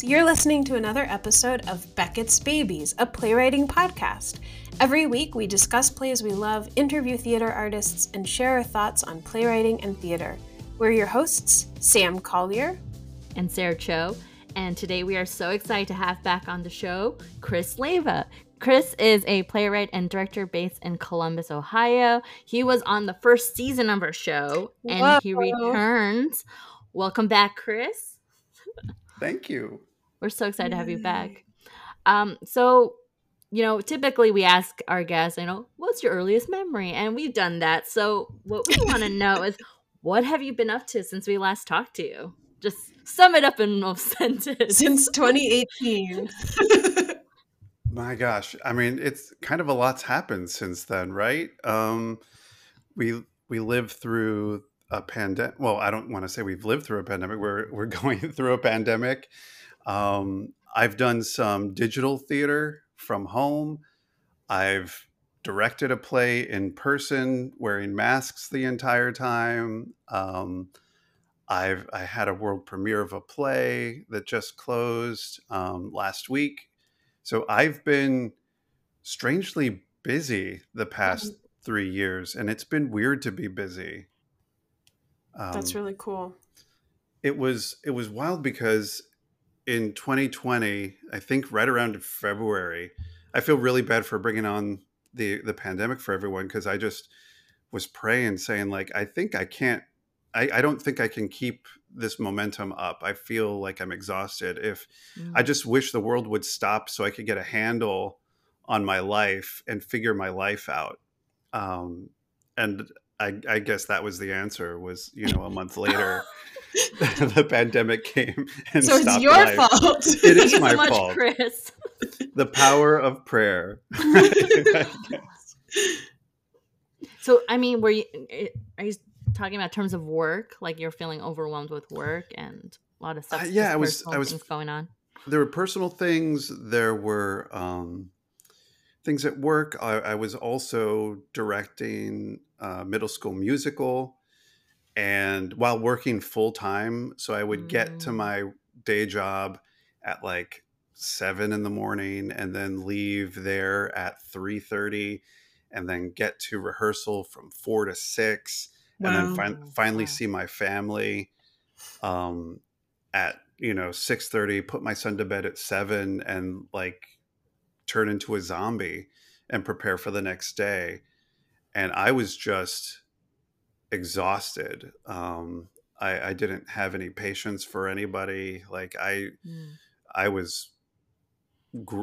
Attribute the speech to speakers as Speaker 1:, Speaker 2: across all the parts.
Speaker 1: friends. You're listening to another episode of Beckett's Babies, a playwriting podcast. Every week, we discuss plays we love, interview theater artists, and share our thoughts on playwriting and theater. We're your hosts, Sam Collier
Speaker 2: and Sarah Cho. And today we are so excited to have back on the show Chris Leyva. Chris is a playwright and director based in Columbus, Ohio. He was on the first season of our show and Whoa. he returns. Welcome back, Chris.
Speaker 3: Thank you.
Speaker 2: We're so excited Yay. to have you back. Um, so, you know, typically we ask our guests, you know, what's your earliest memory? And we've done that. So, what we want to know is what have you been up to since we last talked to you? Just sum it up in a sentence.
Speaker 1: Since 2018.
Speaker 3: My gosh, I mean, it's kind of a lot's happened since then, right? Um, we we lived through a pandemic. Well, I don't want to say we've lived through a pandemic. We're we're going through a pandemic. Um, I've done some digital theater from home. I've directed a play in person, wearing masks the entire time. Um, I've I had a world premiere of a play that just closed um, last week so I've been strangely busy the past mm-hmm. three years, and it's been weird to be busy.
Speaker 1: Um, That's really cool.
Speaker 3: It was it was wild because in 2020, I think right around February, I feel really bad for bringing on the the pandemic for everyone because I just was praying, saying like, I think I can't I, I, don't think I can keep this momentum up. I feel like I'm exhausted. If mm. I just wish the world would stop so I could get a handle on my life and figure my life out. Um, and I, I, guess that was the answer. Was you know a month later, the pandemic came and stopped. so it's your life. fault. It is my so fault, Chris. the power of prayer.
Speaker 2: so I mean, were you? Eh, are you talking about terms of work, like you're feeling overwhelmed with work and a lot of stuff. Uh,
Speaker 3: yeah, I was. I was
Speaker 2: going on.
Speaker 3: There were personal things. There were um, things at work. I, I was also directing a middle school musical, and while working full time, so I would mm. get to mm. my day job at like seven in the morning, and then leave there at three thirty, and then get to rehearsal from four to six and then fin- finally see my family um, at you know 6.30 put my son to bed at 7 and like turn into a zombie and prepare for the next day and i was just exhausted um, I, I didn't have any patience for anybody like i mm. i was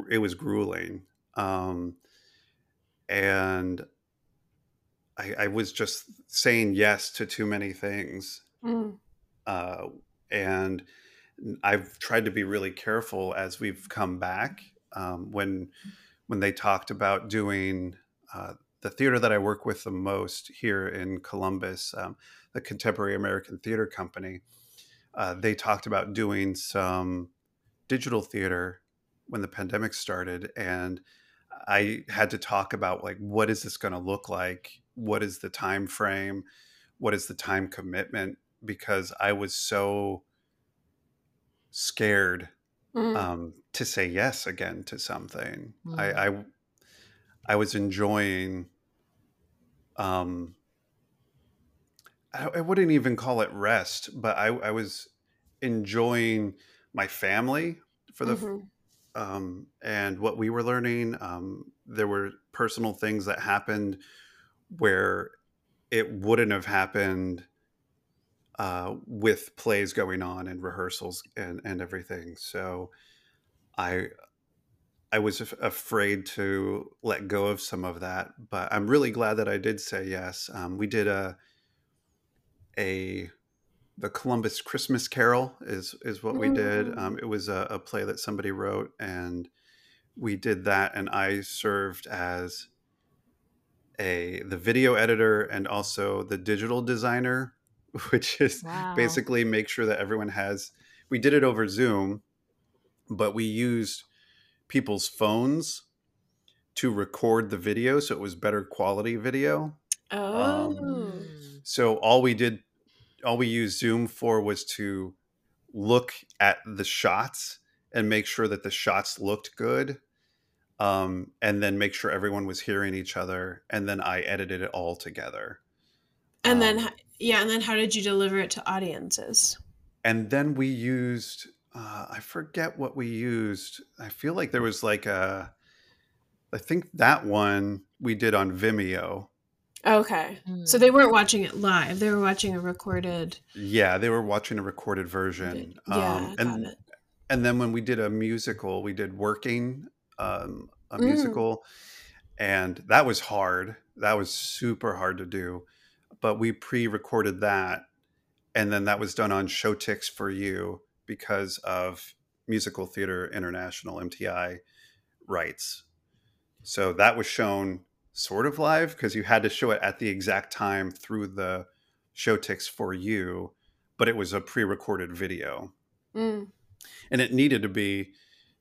Speaker 3: it was grueling um, and I, I was just saying yes to too many things. Mm. Uh, and I've tried to be really careful as we've come back. Um, when when they talked about doing uh, the theater that I work with the most here in Columbus, um, the Contemporary American Theater Company, uh, they talked about doing some digital theater when the pandemic started, and I had to talk about like what is this going to look like what is the time frame what is the time commitment because i was so scared mm. um, to say yes again to something mm. I, I i was enjoying um I, I wouldn't even call it rest but i i was enjoying my family for the mm-hmm. um, and what we were learning. Um, there were personal things that happened where it wouldn't have happened uh, with plays going on and rehearsals and, and everything. So I I was af- afraid to let go of some of that, but I'm really glad that I did say yes. Um, we did a a the Columbus Christmas Carol is is what we did. Mm. Um, it was a, a play that somebody wrote, and we did that, and I served as a the video editor and also the digital designer, which is wow. basically make sure that everyone has. We did it over Zoom, but we used people's phones to record the video, so it was better quality video.
Speaker 1: Oh. Um,
Speaker 3: so all we did, all we used Zoom for was to look at the shots and make sure that the shots looked good um, and then make sure everyone was hearing each other and then i edited it all together
Speaker 1: And then,
Speaker 3: Um,
Speaker 1: h- yeah, and then how did you deliver it to audiences?
Speaker 3: and then we used uh, i forget what we used i feel like there was like a i think that one we did on vimeo
Speaker 1: Okay. So
Speaker 2: Mm.
Speaker 1: they weren't watching it live. They were watching a recorded.
Speaker 3: yeah they were watching a recorded version
Speaker 1: Yeah,
Speaker 3: um,
Speaker 1: got
Speaker 3: and
Speaker 1: it.
Speaker 3: and then when we did a musical we did working um, a
Speaker 1: Mm.
Speaker 3: musical and that was hard that was super hard to do but we pre-recorded that and then that was done on ShowTix4U because of musical theater international mti rights. So that was shown sort of live because you had to show it at the exact time through the ShowTix4U but it was a pre-recorded video.
Speaker 1: Mm.
Speaker 3: and it needed to be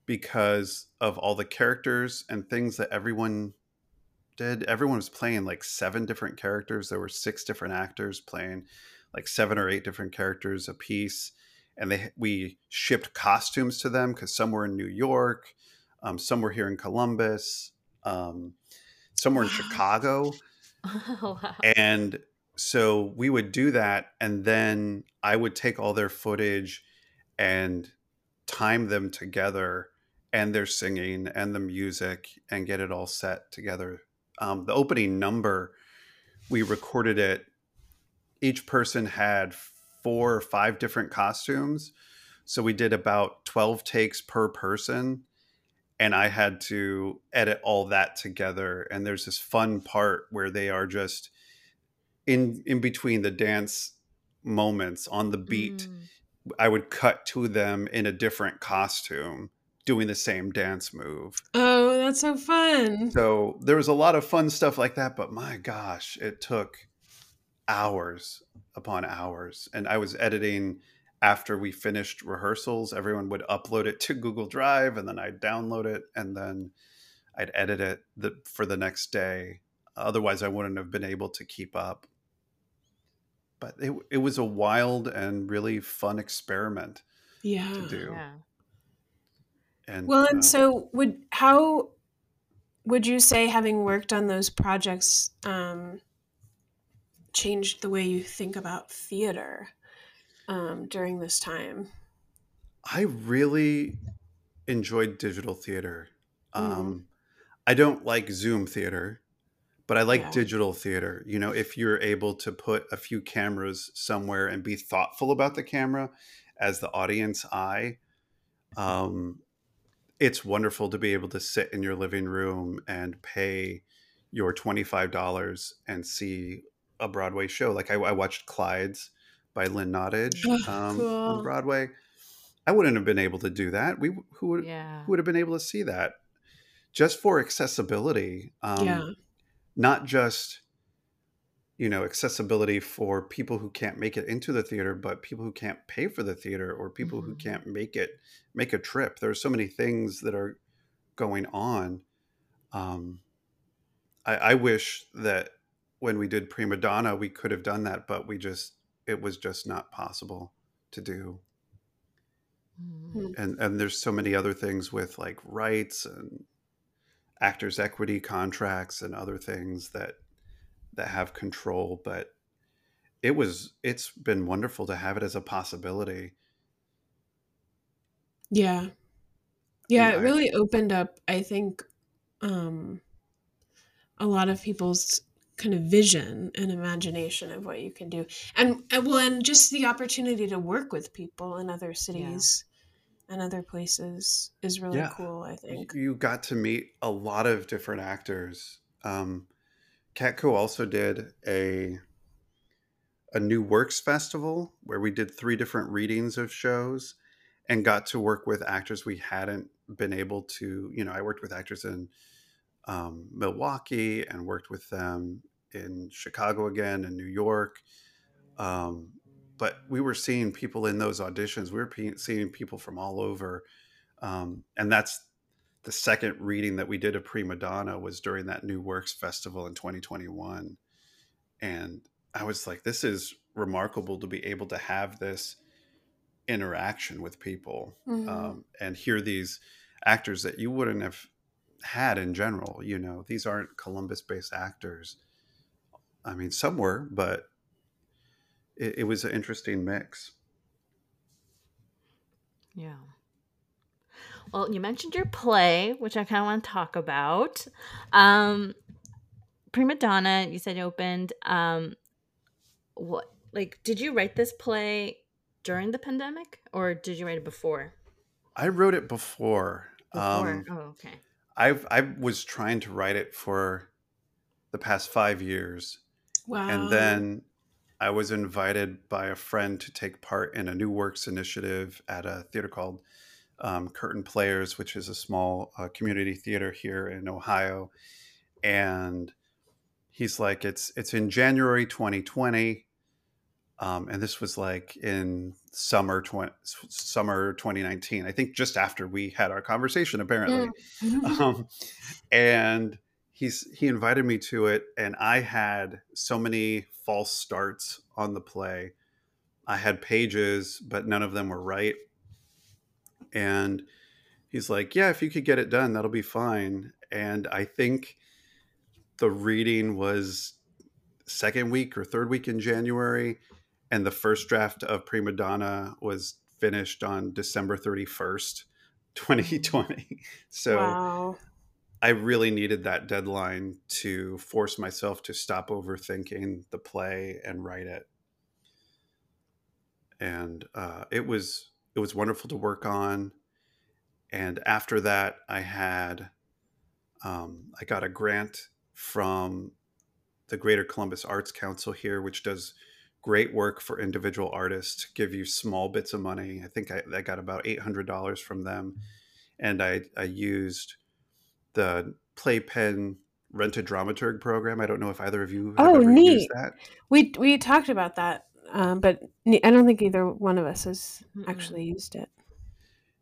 Speaker 3: because of all the characters and things that everyone did. Everyone was playing like seven different characters. There were six different actors playing like seven or eight different characters a piece and they we shipped costumes to them because some were in new york um, some were here in columbus um, some were in chicago.
Speaker 2: Oh, wow.
Speaker 3: and so we would do that and then i would take all their footage and time them together and their singing and the music and get it all set together. Um, the opening number we recorded it. Each person had four or five different costumes so we did about 12 takes per person and i had to edit all that together and there's this fun part where they are just in in between the dance moments on the beat
Speaker 2: Mm.
Speaker 3: I would cut to them in a different costume doing the same dance move.
Speaker 1: Oh, that's so fun.
Speaker 3: So there was a lot of fun stuff like that, but my gosh, it took hours upon hours. And I was editing after we finished rehearsals. Everyone would upload it to Google Drive and then I'd download it and then I'd edit it the, for the next day. Otherwise, I wouldn't have been able to keep up. But it, it was a wild and really fun experiment
Speaker 1: Yeah.
Speaker 3: to do.
Speaker 2: Yeah.
Speaker 3: And
Speaker 1: Well, and
Speaker 3: uh,
Speaker 1: so would how would you say having worked on those projects um, changed the way you think about theater um, during this time?
Speaker 3: I really enjoyed digital theater.
Speaker 1: Mhm.
Speaker 3: Um, I don't like Zoom theater, but I like
Speaker 1: Yeah.
Speaker 3: digital theater. You know, if you're able to put a few cameras somewhere and be thoughtful about the camera as the audience eye, um, it's wonderful to be able to sit in your living room and pay your $25 and see a Broadway show. Like I, I watched Clyde's by Lynn Nottage
Speaker 1: Oh,
Speaker 3: um,
Speaker 1: cool.
Speaker 3: on Broadway. I wouldn't have been able to do that. We who would
Speaker 2: Yeah.
Speaker 3: who would have been able to see that just for accessibility. Um,
Speaker 1: yeah.
Speaker 3: not just you know accessibility for people who can't make it into the theater but people who can't pay for the theater or people who
Speaker 2: Mhm.
Speaker 3: can't make it make a trip there are so many things that are going on um, I, I wish that when we did prima donna we could have done that but we just it was just not possible to do
Speaker 2: Mm.
Speaker 3: and and there's so many other things with like rights and actors equity contracts and other things that that have control but it was it's been wonderful to have it as a possibility
Speaker 1: Yeah. Yeah, it really opened up, I think, um, a lot of people's kind of vision and imagination of what you can do. And, and well, and just the opportunity to work with people in other cities and other places is really
Speaker 3: Yeah.
Speaker 1: cool, I think.
Speaker 3: you got to meet a lot of different actors um catco also did a a new works festival where we did three different readings of shows and got to work with actors we hadn't been able to you know i worked with actors in um, milwaukee and worked with them in chicago again and new york. Um, but we were seeing people in those auditions. We were pe- seeing people from all over. Um, and that's the second reading that we did of prima donna was during that new works festival in 2021 and i was like this is remarkable to be able to have this interaction with people
Speaker 1: Mhm.
Speaker 3: um, and hear these actors that you wouldn't have had in general. You know, these aren't Columbus based actors. I mean, some were, but it, it was an interesting mix.
Speaker 2: Yeah. Well, you mentioned your play, which I kind of want to talk about. Um, Prima Donna, you said you opened. Um, what, like, did you write this play during the pandemic, or did you write it before?
Speaker 3: I wrote it before.
Speaker 2: Before.
Speaker 3: Um,
Speaker 2: oh, okay.
Speaker 3: I've I was trying to write it for the past five years,
Speaker 1: Wow.
Speaker 3: and then I was invited by a friend to take part in a new works initiative at a theater called um, Curtain Players, which is a small uh, community theater here in Ohio. And he's like, "It's it's in January 2020." Um, and this was like in summer 20, summer 2019 i think just after we had our conversation apparently.
Speaker 1: Mhm.
Speaker 3: um, and he's he invited me to it and i had so many false starts on the play. I had pages but none of them were right. And he's like yeah if you could get it done that'll be fine. And i think the reading was second week or third week in january and the first draft of prima donna was finished on december 31st 2020 so
Speaker 1: wow.
Speaker 3: I really needed that deadline to force myself to stop overthinking the play and write it. And uh, it was it was wonderful to work on. And after that, I had um, I got a grant from the Greater Columbus Arts Council here, which does great work for individual artists give you small bits of money. I think I, I got about eight hundred dollars from them, and I I used the Playpen Rent a Dramaturg program. I don't know if either of you have
Speaker 1: Oh,
Speaker 3: ever
Speaker 1: neat.
Speaker 3: used that.
Speaker 1: We we talked about that, um, but I don't think either one of us has
Speaker 2: Mm-mm.
Speaker 1: actually used it.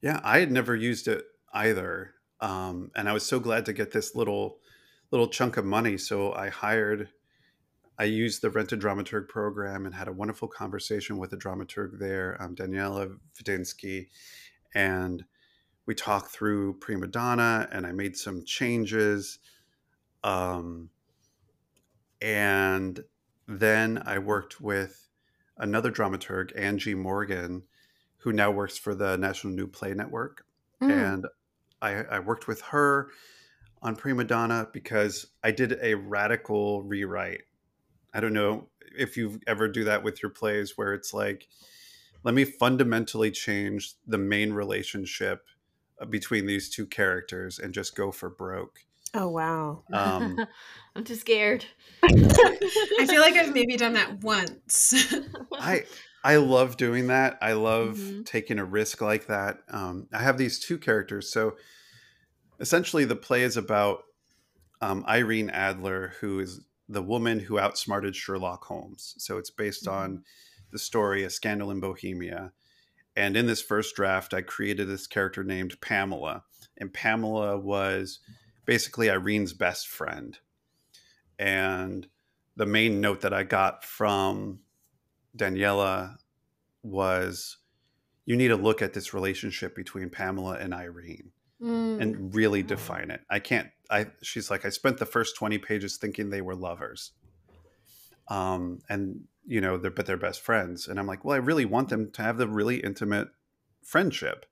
Speaker 3: Yeah, I had never used it either, um, and I was so glad to get this little little chunk of money. So I hired, I used the Rent a Dramaturg program and had a wonderful conversation with a dramaturg there, um, Daniela Vidinsky, and we talked through Prima Donna, and I made some changes, um, and then I worked with another dramaturg, Angie Morgan, who now works for the National New Play Network
Speaker 1: Mm.
Speaker 3: and I, I worked with her on Prima Donna because I did a radical rewrite. I don't know if you ever do that with your plays where it's like, let me fundamentally change the main relationship uh, between these two characters and just go for broke.
Speaker 1: Oh wow!
Speaker 3: Um,
Speaker 2: I'm too scared.
Speaker 1: I feel like I've maybe done that once.
Speaker 3: I I love doing that. I love
Speaker 2: Mhm.
Speaker 3: taking a risk like that. Um, I have these two characters, so essentially the play is about um, Irene Adler, who is the woman who outsmarted Sherlock Holmes. So it's based on the story A Scandal in Bohemia. And in this first draft, I created this character named Pamela, and Pamela was basically Irene's best friend. And the main note that I got from Daniela was you need to look at this relationship between Pamela and Irene
Speaker 1: Mm.
Speaker 3: and really
Speaker 2: Oh.
Speaker 3: define it. I can't I she's like I spent the first 20 pages thinking they were lovers. Um and you know they're but they're best friends and I'm like, "Well, I really want them to have the really intimate friendship."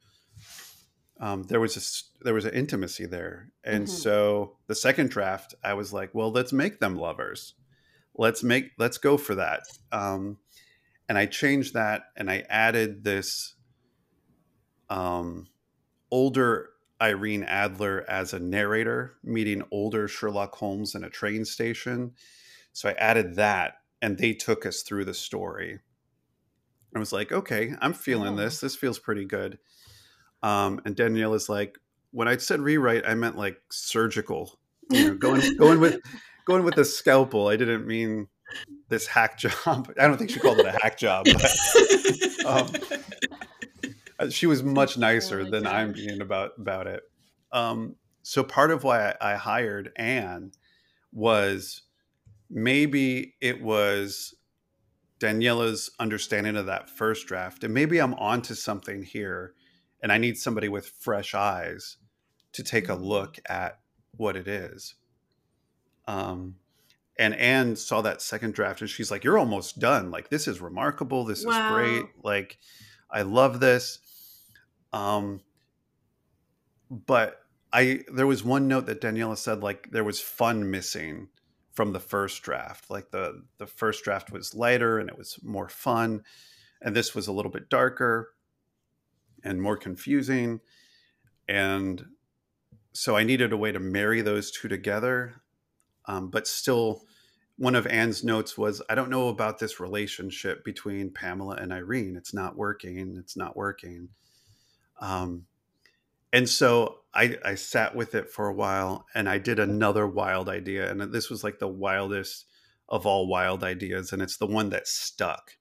Speaker 3: Um there was this there was an intimacy there. And
Speaker 1: Mhm.
Speaker 3: so the second draft I was like, "Well, let's make them lovers. Let's make let's go for that." Um and I changed that and I added this um, older Irene Adler as a narrator, meeting older Sherlock Holmes in a train station. So I added that and they took us through the story. I was like, okay, I'm feeling
Speaker 2: Oh.
Speaker 3: this. This feels pretty good. Um, and Danielle is like, when I said rewrite, I meant like surgical, you know, going going with going with a scalpel. I didn't mean this hack job. I don't think she called it a hack job, but um, she was much nicer than I'm being about about it. Um, so part of why I, I hired Anne was maybe it was Daniela's understanding of that first draft, and maybe I'm onto something here, and I need somebody with fresh eyes to take a look at what it is. Um, and Anne saw that second draft, and she's like, "You're almost done. Like this is remarkable. This
Speaker 1: Wow.
Speaker 3: is great. Like I love this." Um, but I there was one note that Daniela said like there was fun missing from the first draft. Like the the first draft was lighter and it was more fun, and this was a little bit darker and more confusing. And so I needed a way to marry those two together. Um, but still, one of Anne's notes was, I don't know about this relationship between Pamela and Irene. It's not working. It's not working. Um, and so I, I sat with it for a while and I did another wild idea. And this was like the wildest of all wild ideas. And it's the one that stuck.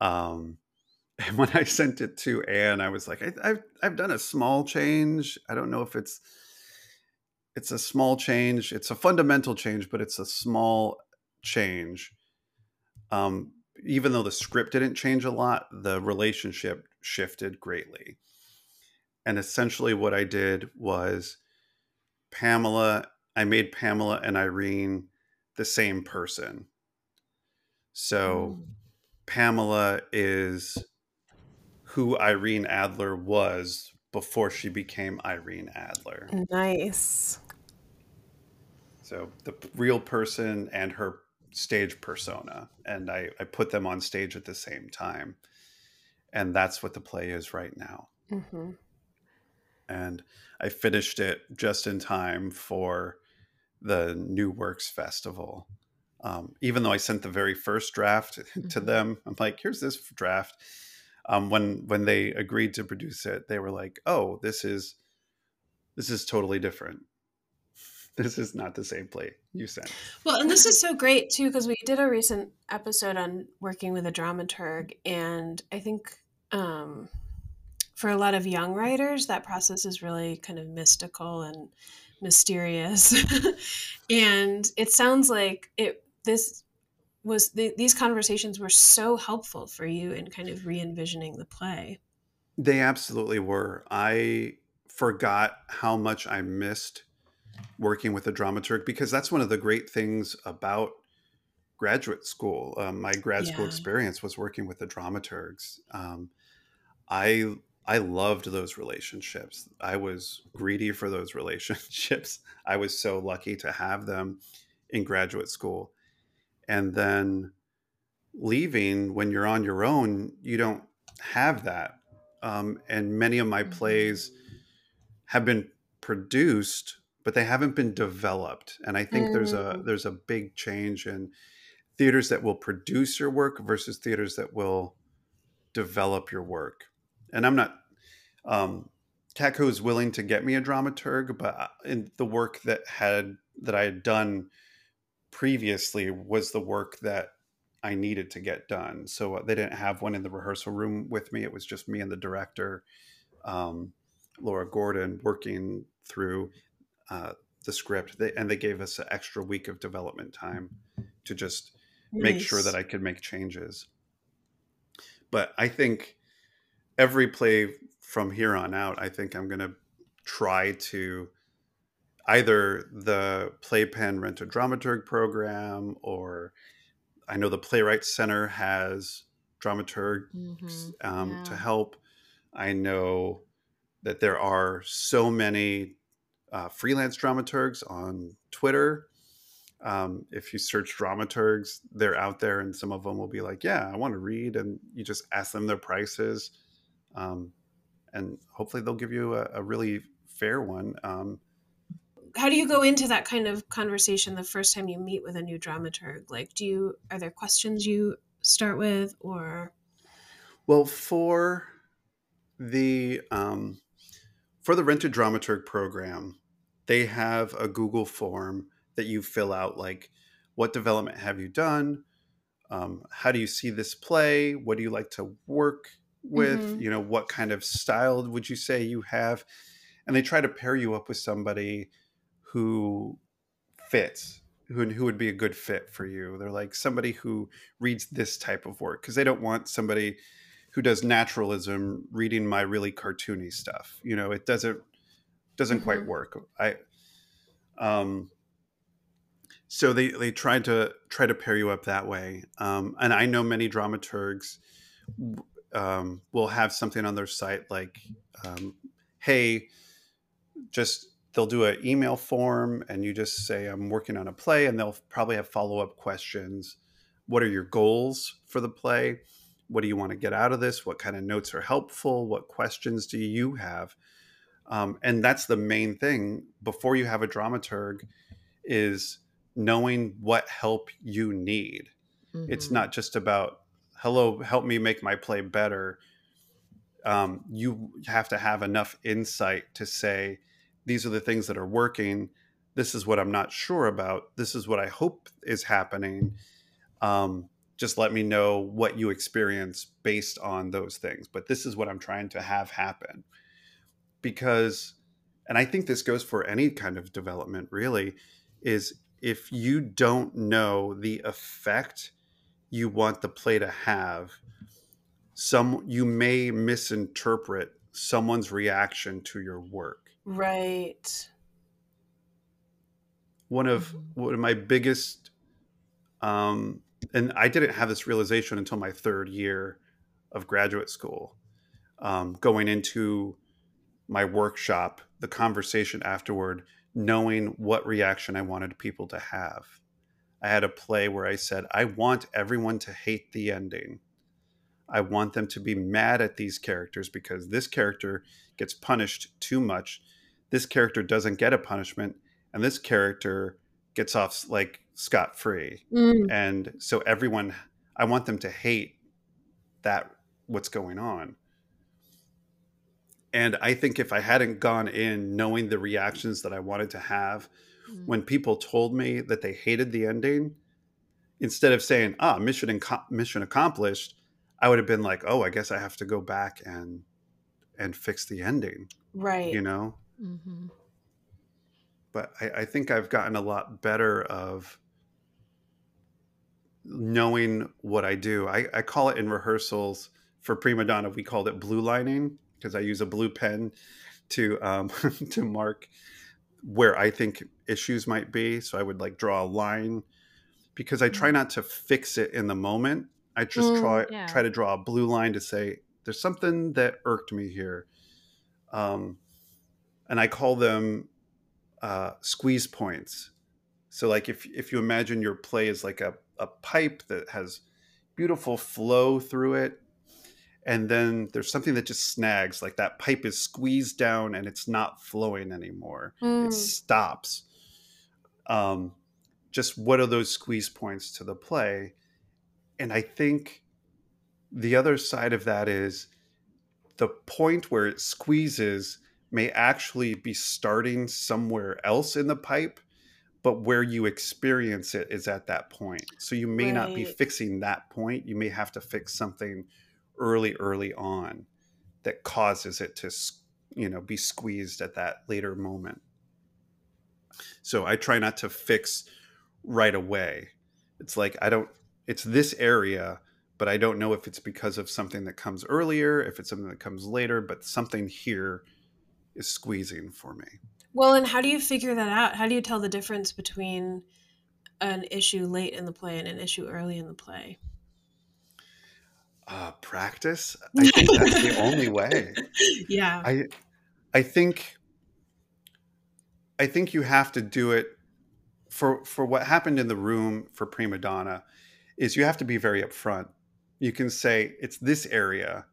Speaker 3: Um, and when I sent it to Anne, I was like, I, I've, I've done a small change. I don't know if it's, it's a small change. It's a fundamental change, but it's a small change. Um, even though the script didn't change a lot, the relationship shifted greatly. And essentially, what I did was Pamela, I made Pamela and Irene the same person. So
Speaker 2: Mm.
Speaker 3: Pamela is who Irene Adler was before she became Irene Adler.
Speaker 1: Nice.
Speaker 3: So the real person and her stage persona. And I, I put them on stage at the same time. And that's what the play is right now.
Speaker 1: hmm
Speaker 3: And I finished it just in time for the New Works Festival. Um, even though I sent the very first draft to
Speaker 2: Mhm.
Speaker 3: them, I'm like, here's this draft. Um, when when they agreed to produce it, they were like, "Oh, this is this is totally different. This is not the same play you sent."
Speaker 1: Well, and this is so great too because we did a recent episode on working with a dramaturg, and I think um, for a lot of young writers, that process is really kind of mystical and mysterious. and it sounds like it. This was the, these conversations were so helpful for you in kind of re-envisioning the play.
Speaker 3: They absolutely were. I forgot how much I missed working with a dramaturg because that's one of the great things about graduate school. Um, my grad school
Speaker 1: Yeah.
Speaker 3: experience was working with the dramaturgs. Um, I I loved those relationships. I was greedy for those relationships. I was so lucky to have them in graduate school. And then leaving when you're on your own, you don't have that. Um, and many of my
Speaker 2: Mhm.
Speaker 3: plays have been produced, but they haven't been developed. And I think there's a
Speaker 1: Mm.
Speaker 3: there's a big change in theaters that will produce your work versus theaters that will develop your work. And I'm not um Catco is willing to get me a dramaturg, but uh, in the work that had that I had done previously was the work that I needed to get done. So uh, they didn't have one in the rehearsal room with me. It was just me and the director, um, Laura Gordon, working through uh, the script. They, and they gave us an extra week of development time to just make sure that I could make changes. But I think every play from here on out, I think I'm going to try to either the Playpen Rent a Dramaturg program or I know the Playwrights Center has dramaturgs
Speaker 2: Mhm.
Speaker 3: um, to help. I know that there are so many uh, freelance dramaturgs on Twitter. Um, if you search dramaturgs, they're out there, and some of them will be like, "Yeah, I want to read," and you just ask them their prices, um, and hopefully they'll give you a, a really fair one. Um,
Speaker 1: how do you go into that kind of conversation the first time you meet with a new dramaturg? Like do you are there questions you start with or?
Speaker 3: Well, for the um, for the Rent a Dramaturg program, they have a Google form that you fill out, like what development have you done, um, how do you see this play, what do you like to work with,
Speaker 1: Mhm.
Speaker 3: you know, what kind of style would you say you have, and they try to pair you up with somebody who fits who, who would be a good fit for you. They're like somebody who reads this type of work because they don't want somebody who does naturalism reading my really cartoony stuff. You know, it doesn't doesn't mm-hmm. quite work. I um so they they tried to try to pair you up that way. Um, and I know many dramaturgs um, will have something on their site like, um, "Hey, just they'll do an email form and you just say i'm working on a play and they'll probably have follow-up questions. What are your goals for the play? What do you want to get out of this? What kind of notes are helpful? What questions do you have? Um, and that's the main thing. Before you have a dramaturg is knowing what help you need. Mm-hmm. it's not just about hello help me make my play better um, you have to have enough insight to say these are the things that are working. This is what i'm not sure about. This is what i hope is happening. Um, just let me know what you experience based on those things but this is what i'm trying to have happen. Because and i think this goes for any kind of development really is if you don't know the effect you want the play to have some you may misinterpret someone's reaction to your work
Speaker 1: Right.
Speaker 3: One of mm-hmm. one of my biggest um and I didn't have this realization until my third year of graduate school. Um, going into my workshop, the conversation afterward, knowing what reaction I wanted people to have. I had a play where I said, I want everyone to hate the ending. I want them to be mad at these characters because this character gets punished too much this character doesn't get a punishment and this character gets off like scot free. Mm. And so everyone, I want them to hate that what's going on. And I think if I hadn't gone in knowing the reactions that I wanted to have, mm. when people told me that they hated the ending, instead of saying, ah, mission, mission accomplished, I would have been like, oh, I guess I have to go back and and fix the ending.
Speaker 1: Right.
Speaker 3: You know? Mm-hmm. But I, I think I've gotten a lot better of knowing what I do. I, I call it in rehearsals for prima donna. We called it blue lining because I use a blue pen to um, to mark where I think issues might be. So I would like draw a line because I try mm. not to fix it in the moment. I just mm, try yeah. try to draw a blue line to say there's something that irked me here. Um, and I call them uh, squeeze points. So, like if if you imagine your play is like a a pipe that has beautiful flow through it, and then there's something that just snags, like that pipe is squeezed down and it's not flowing anymore. Mm. It stops. Um, just what are those squeeze points to the play? And I think the other side of that is the point where it squeezes may actually be starting somewhere else in the pipe but where you experience it is at that point so you may right. not be fixing that point you may have to fix something early early on that causes it to you know be squeezed at that later moment so i try not to fix right away it's like i don't it's this area but i don't know if it's because of something that comes earlier if it's something that comes later but something here is squeezing for me.
Speaker 1: Well, and how do you figure that out? How do you tell the difference between an issue late in the play and an issue early in the play?
Speaker 3: Uh, practice. I think that's the only way.
Speaker 1: Yeah.
Speaker 3: I I think I think you have to do it for for what happened in the room for prima donna is you have to be very upfront. You can say it's this area.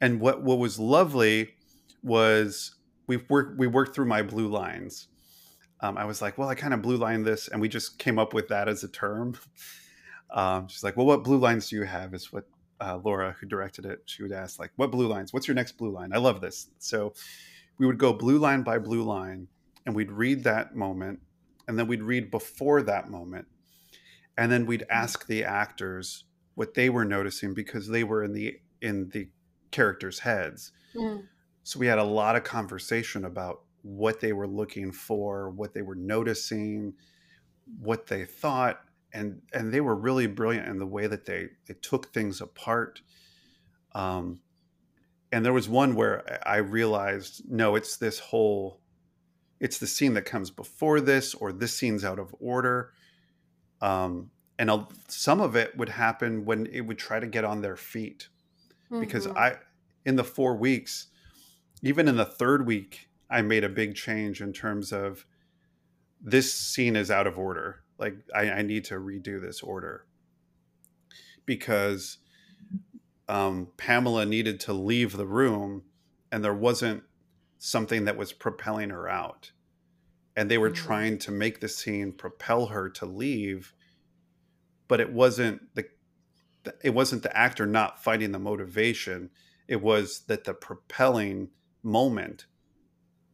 Speaker 3: And what what was lovely was we worked we worked through my blue lines. Um, I was like, well, I kind of blue line this, and we just came up with that as a term. Um, she's like, well, what blue lines do you have? Is what uh, Laura, who directed it, she would ask, like, what blue lines? What's your next blue line? I love this. So we would go blue line by blue line, and we'd read that moment, and then we'd read before that moment, and then we'd ask the actors what they were noticing because they were in the in the characters' heads. Mm. So we had a lot of conversation about what they were looking for, what they were noticing, what they thought and and they were really brilliant in the way that they they took things apart um and there was one where i realized no it's this whole it's the scene that comes before this or this scene's out of order um and I'll, some of it would happen when it would try to get on their feet because
Speaker 1: Mhm.
Speaker 3: i in the four weeks even in the third week i made a big change in terms of this scene is out of order like i, I need to redo this order because um, pamela needed to leave the room and there wasn't something that was propelling her out and they were
Speaker 1: Mm.
Speaker 3: trying to make the scene propel her to leave but it wasn't the it wasn't the actor not finding the motivation it was that the propelling moment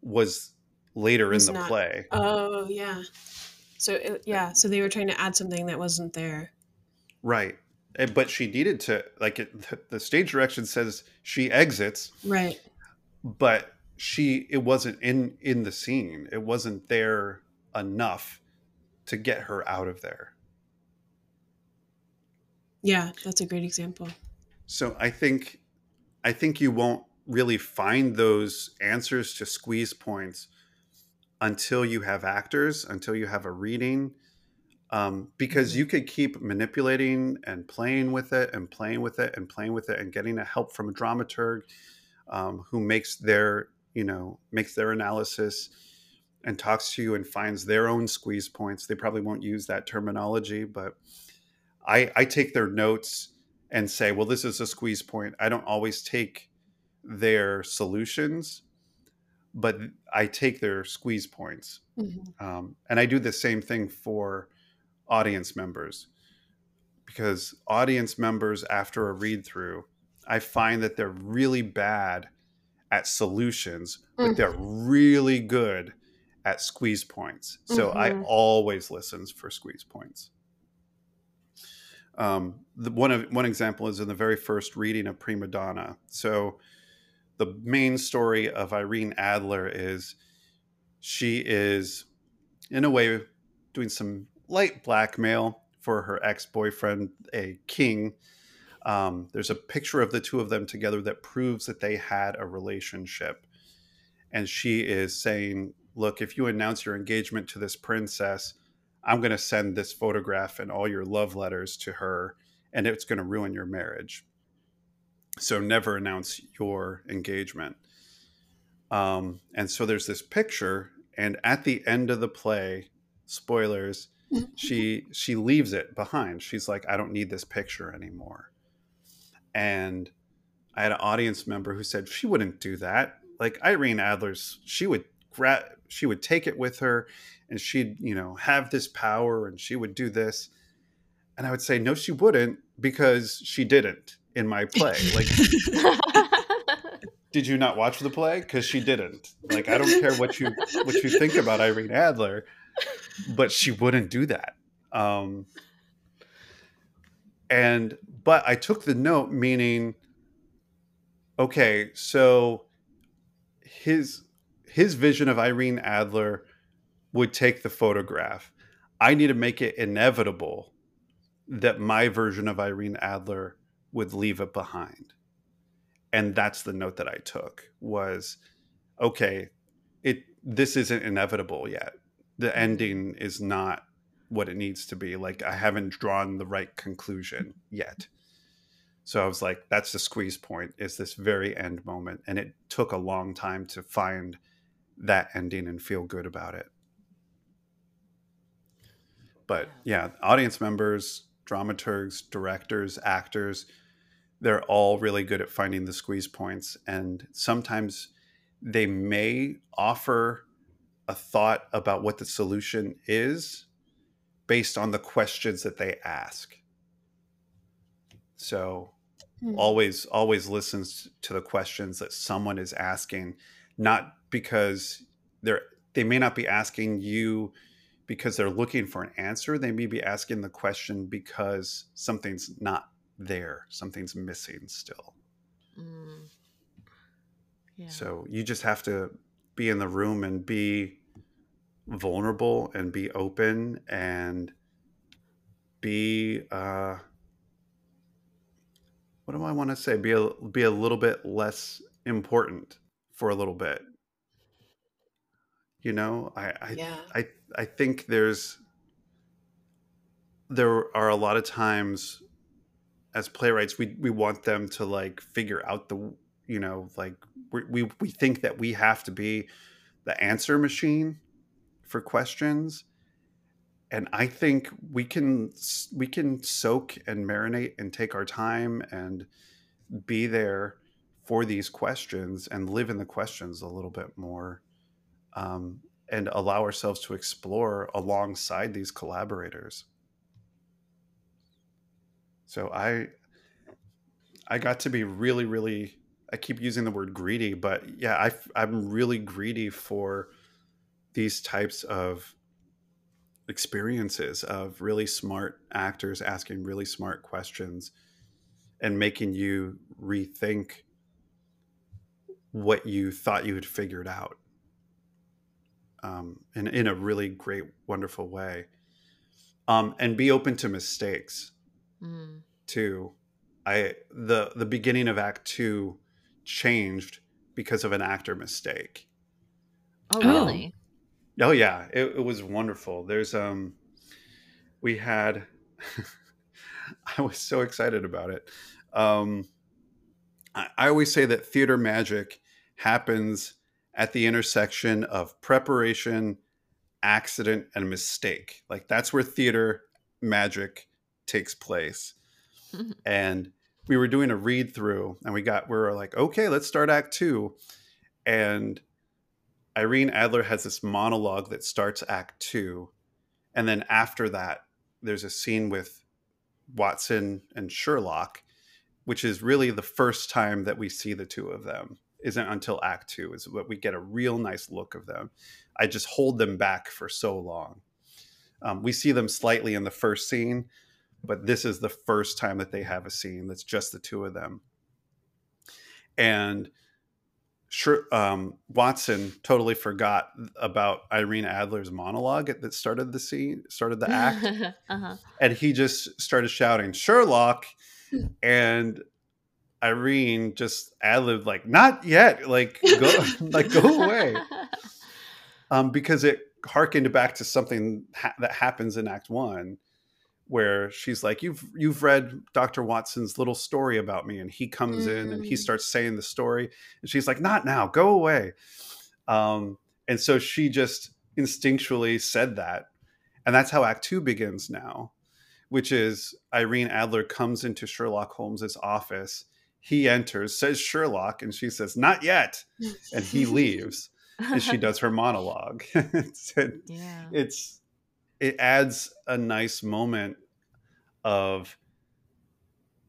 Speaker 3: was later in the
Speaker 1: not-
Speaker 3: play
Speaker 1: Oh yeah. So it, yeah, so they were trying to add something that wasn't there.
Speaker 3: right but she needed to like it, the, the stage direction says she exits
Speaker 1: Right.
Speaker 3: but she it wasn't in in the scene it wasn't there enough to get her out of there
Speaker 1: Yeah, that's a great example.
Speaker 3: So I think I think you won't really find those answers to squeeze points until you have actors, until you have a reading, um, because
Speaker 1: Mhm.
Speaker 3: you could keep manipulating and playing with it and playing with it and playing with it and getting a help from a dramaturg um, who makes their you know makes their analysis and talks to you and finds their own squeeze points. They probably won't use that terminology, but I, I take their notes and say, well, this is a squeeze point. I don't always take their solutions, but I take their squeeze points.
Speaker 1: Mhm.
Speaker 3: Um, and I do the same thing for audience members because audience members, after a read through, I find that they're really bad at solutions, but
Speaker 1: Mm.
Speaker 3: they're really good at squeeze points. So I
Speaker 1: Mhm.
Speaker 3: always listens for squeeze points. Um, the, one of one example is in the very first reading of Prima Donna. So the main story of Irene Adler is she is in a way doing some light blackmail for her ex-boyfriend, a king. Um, there's a picture of the two of them together that proves that they had a relationship. And she is saying, Look, if you announce your engagement to this princess, I'm going to send this photograph and all your love letters to her, and it's going to ruin your marriage. So never announce your engagement. Um, and so there's this picture, and at the end of the play, spoilers, she she leaves it behind. She's like, I don't need this picture anymore. And I had an audience member who said she wouldn't do that. Like Irene Adler's, she would grab, she would take it with her, and she'd you know have this power, and she would do this. And I would say, no, she wouldn't, because she didn't in my play. Like, did you not watch the play? Because she didn't. Like, I don't care what you what you think about Irene Adler, but she wouldn't do that. Um, and but I took the note, meaning, okay, so his his vision of Irene Adler would take the photograph. I need to make it inevitable that my version of Irene Adler would leave it behind. And that's the note that I took was okay, it this isn't inevitable yet. The mm-hmm. ending is not what it needs to be. Like I haven't drawn the right conclusion yet. So I was like, that's the squeeze point, is this very end moment. And it took a long time to find that ending and feel good about it. But yeah, audience members, dramaturgs, directors, actors, they're all really good at finding the squeeze points. And sometimes they may offer a thought about what the solution is based on the questions that they ask. So
Speaker 1: Hmm.
Speaker 3: always always listens to the questions that someone is asking not because they're they may not be asking you because they're looking for an answer they may be asking the question because something's not there something's missing still
Speaker 2: Mm. Yeah.
Speaker 3: so you just have to be in the room and be vulnerable and be open and be uh what do I want to say? Be a be a little bit less important for a little bit. You know, I I
Speaker 1: Yeah.
Speaker 3: I, I think there's there are a lot of times as playwrights we we want them to like figure out the you know like we we, think that we have to be the answer machine for questions. And i think we can we can soak and marinate and take our time and be there for these questions and live in the questions a little bit more um, and allow ourselves to explore alongside these collaborators so i i got to be really really i keep using the word greedy but yeah I I'm really greedy for these types of experiences of really smart actors asking really smart questions and making you rethink what you thought you had figured out um, in, in a really great wonderful way. Um, and be open to mistakes
Speaker 2: Mm.
Speaker 3: too i the the beginning of act two changed because of an actor mistake
Speaker 2: Oh,
Speaker 1: Oh.
Speaker 2: really?
Speaker 3: Oh yeah, it, it was wonderful. There's um, we had, I was so excited about it. Um, I, I always say that theater magic happens at the intersection of preparation, accident, and mistake. Like that's where theater magic takes place. and we were doing a read through, and we got we were like, okay, let's start Act Two, and Irene Adler has this monologue that starts Act Two, and then after that, there's a scene with Watson and Sherlock, which is really the first time that we see the two of them. Isn't until Act Two is what we get a real nice look of them. I just hold them back for so long. Um, we see them slightly in the first scene, but this is the first time that they have a scene that's just the two of them. And um, Watson totally forgot about Irene Adler's monologue that started the scene, started the act,
Speaker 2: uh-huh.
Speaker 3: and he just started shouting Sherlock, and Irene just ad libbed like, "Not yet!" Like, go, like go away, um, because it harkened back to something ha- that happens in Act One, where she's like, "You've you've read Doctor Watson's little story about me," and he comes in and he
Speaker 1: Mm.
Speaker 3: starts saying the story, and she's like, "Not now, go away," um, and so she just instinctually said that, and that's how Act Two begins now, which is Irene Adler comes into Sherlock Holmes's office. He enters, says Sherlock, and she says, "Not yet," and he leaves and she does her monologue. it's, it-
Speaker 2: yeah.
Speaker 3: it's it adds a nice moment of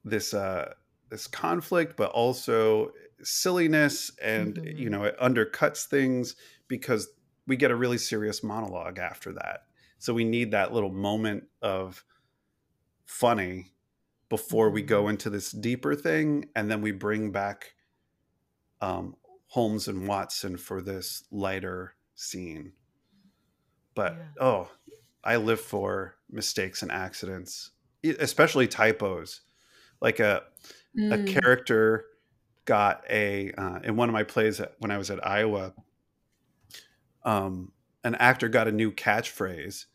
Speaker 3: this uh this conflict but also silliness and
Speaker 2: Mhm.
Speaker 3: you know it undercuts things because we get a really serious monologue after that so we need that little moment of funny before we go into this deeper thing and then we bring back um, holmes and watson for this lighter scene but
Speaker 2: Yeah.
Speaker 3: oh i live for mistakes and accidents especially typos like a a
Speaker 1: Mm.
Speaker 3: character got a uh, in one of my plays at, when I was at Iowa. Um, an actor got a new catchphrase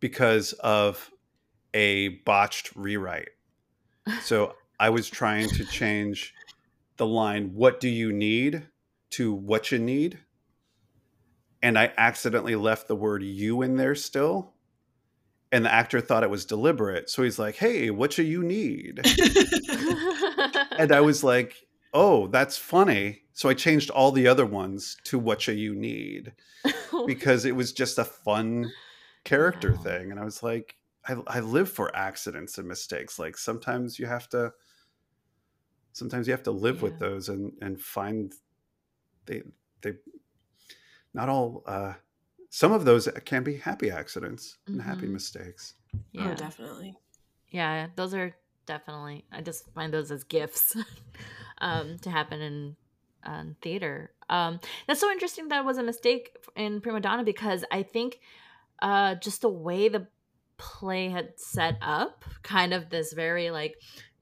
Speaker 3: because of a botched rewrite. So I was trying to change the line "What do you need?" to "What you need," and I accidentally left the word "you" in there still. And the actor thought it was deliberate, so he's like, "Hey, what you you need?" and I was like, "Oh, that's funny." So I changed all the other ones to "What you need" because it was just a fun character
Speaker 2: Yeah.
Speaker 3: thing, and I was like, I, "I live for accidents and mistakes. Like sometimes you have to, sometimes you have to live with those and and find they they not all. uh some of those can be happy accidents and happy
Speaker 2: Mhm.
Speaker 3: mistakes.
Speaker 2: yeah.
Speaker 1: Oh, definitely.
Speaker 2: yeah, those are definitely. I just find those as gifts um, to happen in um, theater. Um, that's so interesting that it was a mistake in Prima Donna because I think uh, just the way the play had set up, kind of this very like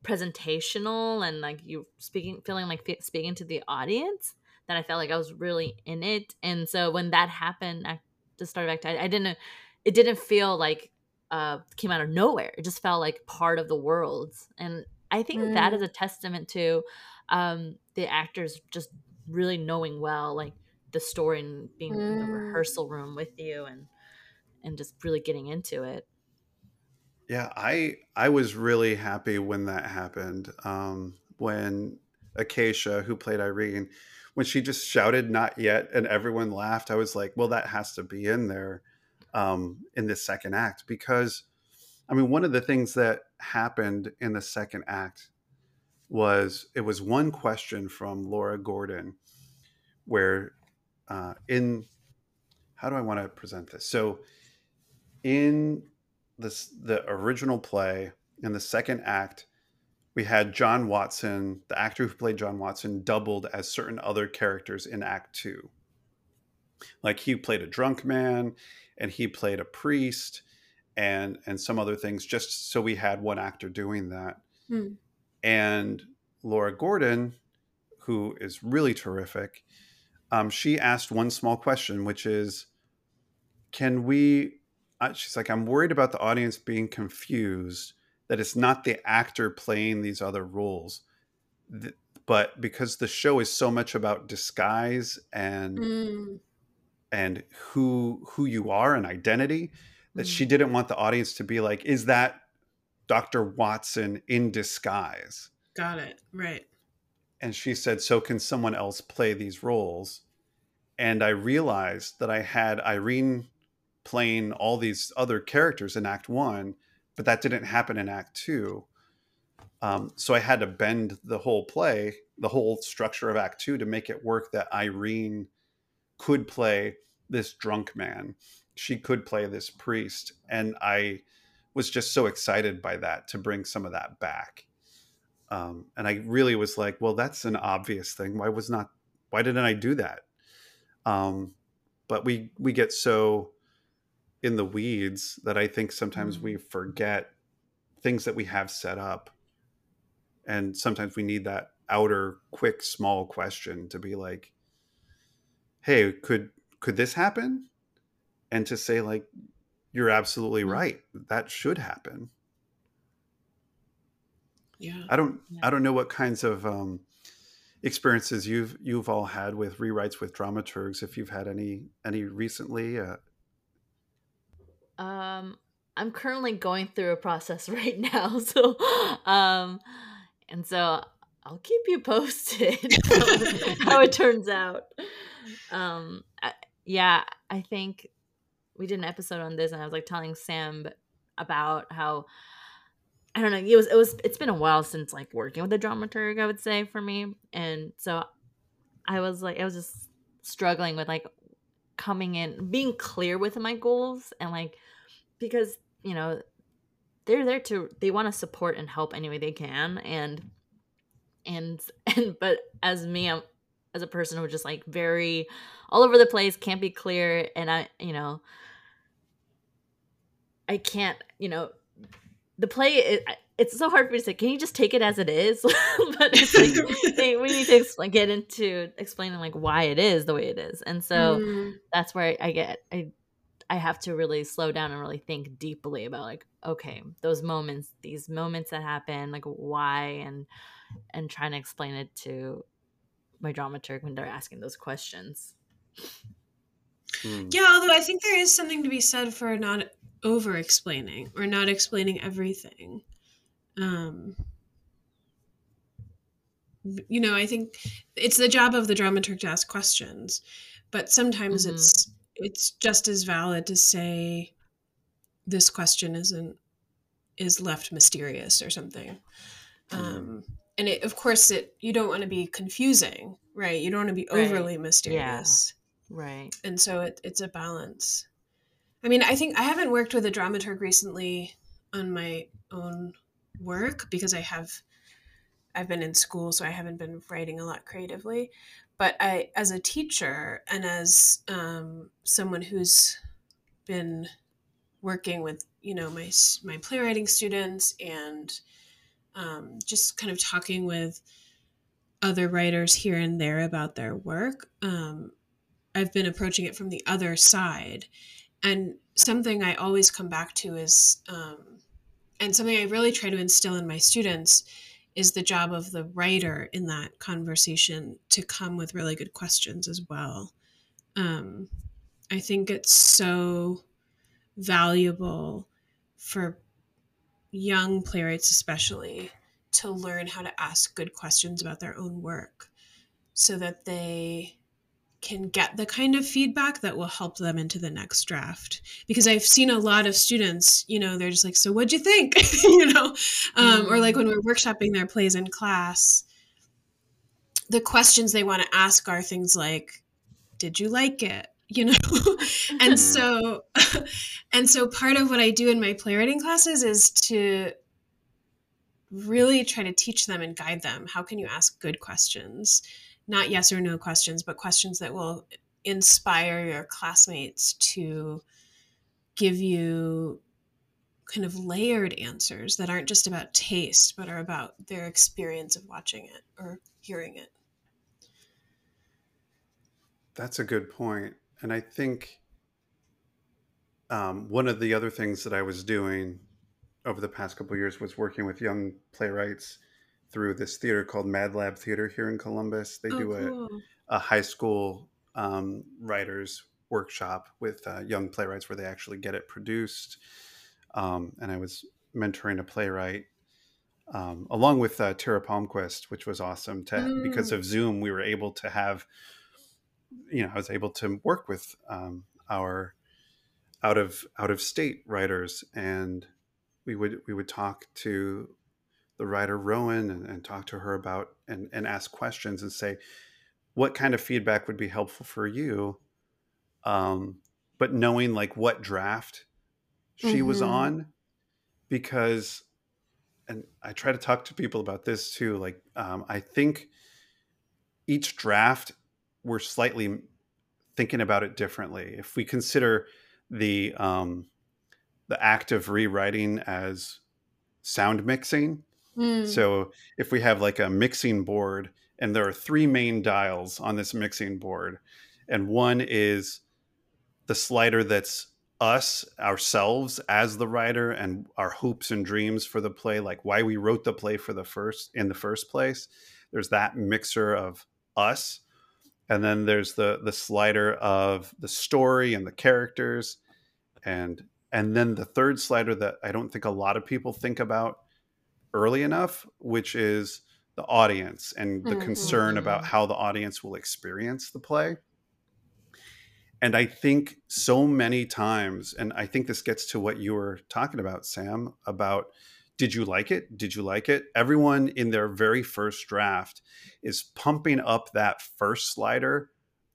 Speaker 2: presentational and like you speaking, feeling like speaking to the audience, that I felt like I was really in it. And so when that happened at the start of Act, I, I didn't, it didn't feel like uh, came out of nowhere. It just felt like part of the world. And I think mm. that is mm. a testament to um, the actors just really knowing well, like the story and being mm. in the rehearsal room with you and and just really getting into it.
Speaker 3: Yeah, I I was really happy when that happened. Um, when Acacia, who played Irene, when she just shouted "not yet" and everyone laughed, I was like, well, that has to be in there um, in this second act because, I mean, one of the things that happened in the second act was it was one question from Laura Gordon, where uh, in how do I want to present this? So in this the original play in the second act we had John Watson, the actor who played John Watson, doubled as certain other characters in Act Two. Like he played a drunk man, and he played a priest, and and some other things. Just so we had one actor doing that. Hmm. And Laura Gordon, who is really terrific, um, she asked one small question, which is, "Can we?" Uh, she's like, "I'm worried about the audience being confused." That it's not the actor playing these other roles th- but because the show is so much about disguise and mm. and who who you are and identity that mm. she didn't want the audience to be like is that Dr. Watson in disguise
Speaker 1: got it right
Speaker 3: and she said so can someone else play these roles and i realized that i had irene playing all these other characters in act 1 but that didn't happen in Act Two. Um, so I had to bend the whole play, the whole structure of Act Two, to make it work. That Irene could play this drunk man, she could play this priest, and I was just so excited by that to bring some of that back. Um, and I really was like, well, that's an obvious thing. Why was not? Why didn't I do that? Um, but we we get so in the weeds that I think sometimes we mm. forget things that we have set up. And sometimes we need that outer quick small question to be like, "Hey, could could this happen?" And to say like, "You're absolutely mm. right. That should happen."
Speaker 1: Yeah.
Speaker 3: I don't yeah. I don't know what kinds of um experiences you've you've all had with rewrites with dramaturgs if you've had any any recently uh,
Speaker 2: um, I'm currently going through a process right now, so um, and so I'll keep you posted how it turns out. Um, I, yeah, I think we did an episode on this, and I was like telling Sam about how I don't know. It was it was it's been a while since like working with a dramaturg. I would say for me, and so I was like I was just struggling with like coming in being clear with my goals and like because you know they're there to they want to support and help any way they can and and and but as me I'm, as a person who just like very all over the place can't be clear and i you know i can't you know the play it, it's so hard for me to say can you just take it as it is but it's like they, we need to like, get into explaining like why it is the way it is and so mm. that's where I, I get i I have to really slow down and really think deeply about like okay those moments these moments that happen like why and and trying to explain it to my dramaturg when they're asking those questions.
Speaker 1: Hmm. Yeah, although I think there is something to be said for not over explaining or not explaining everything. Um you know, I think it's the job of the dramaturg to ask questions, but sometimes mm-hmm. it's it's just as valid to say this question isn't is left mysterious or something mm-hmm. um and it, of course it you don't want to be confusing right you don't want to be overly right. mysterious
Speaker 2: yeah. right
Speaker 1: and so it, it's a balance i mean i think i haven't worked with a dramaturg recently on my own work because i have i've been in school so i haven't been writing a lot creatively but I, as a teacher and as um, someone who's been working with, you know, my my playwriting students and um, just kind of talking with other writers here and there about their work, um, I've been approaching it from the other side. And something I always come back to is, um, and something I really try to instill in my students is the job of the writer in that conversation to come with really good questions as well. Um, I think it's so valuable for young playwrights, especially, to learn how to ask good questions about their own work so that they can get the kind of feedback that will help them into the next draft. Because i've seen a lot of students you know they're just like so what'd you think? You know? Um, mm. or like when we're workshopping their plays in class the questions they want to ask are things like did you like it? You know? And so and so part of what i do in my playwriting classes is to really try to teach them and guide them. How can you ask good questions not yes or no questions, but questions that will inspire your classmates to give you kind of layered answers that aren't just about taste, but are about their experience of watching it or hearing it.
Speaker 3: That's a good point. And I think um, one of the other things that I was doing over the past couple years was working with young playwrights through this theater called Mad Lab Theater here in Columbus. They oh, do cool. a, a high school um, writers workshop with uh, young playwrights where they actually get it produced. Um, and I was mentoring a playwright um, along with uh, Tara Palmquist, which was awesome. To mm. because of Zoom, we were able to have, you know, I was able to work with um, our out of out of state writers, and we would we would talk to the writer Rowan and, and talk to her about and, and ask questions and say, what kind of feedback would be helpful for you? Um, but knowing like what draft she mm-hmm. was on, because, and I try to talk to people about this too. Like, um, I think each draft we're slightly thinking about it differently. If we consider the um, the act of rewriting as sound mixing, Mm. So if we have like a mixing board and there are three main dials on this mixing board, and one is the slider that's us ourselves as the writer and our hopes and dreams for the play like why we wrote the play for the first in the first place there's that mixer of us and then there's the the slider of the story and the characters and and then the third slider that i don't think a lot of people think about early enough, which is the audience and the mm-hmm. concern about mm-hmm. how the audience will experience the play. And I think so many times, and I think this gets to what you were talking about, Sam, about did you like it? Did you like it? Everyone in their very first draft is pumping up that first slider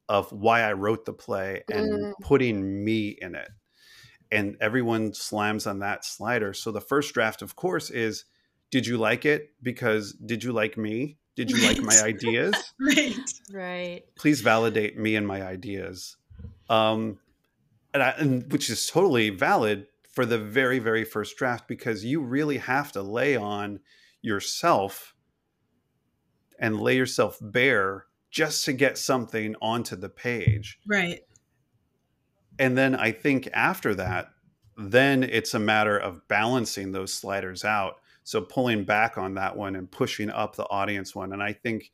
Speaker 3: of why I wrote the play and mm. putting me in it. And everyone slams on that slider. So the first draft, of course, is did you like it because did you like me? Did you right. like my ideas?
Speaker 1: Right.
Speaker 2: Right.
Speaker 3: Please validate me and my ideas. Um and, I, and which is totally valid for the very very first draft because you really have to lay on yourself and lay yourself bare just to get something onto the page.
Speaker 1: Right.
Speaker 3: And then i think after that then it's a matter of balancing those sliders out so pulling back on that one and pushing up the audience one. And i think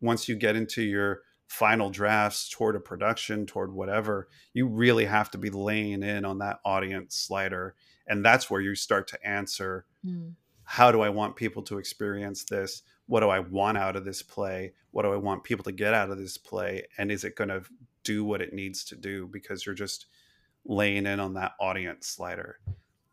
Speaker 3: once you get into your final drafts toward a production toward whatever you really have to be laying in on that audience slider. And that's where you start to answer mm. how do i want people to experience this? What do i want out of this play? What do i want people to get out of this play? And is it going to do what it needs to do? Because you're just laying in on that audience slider.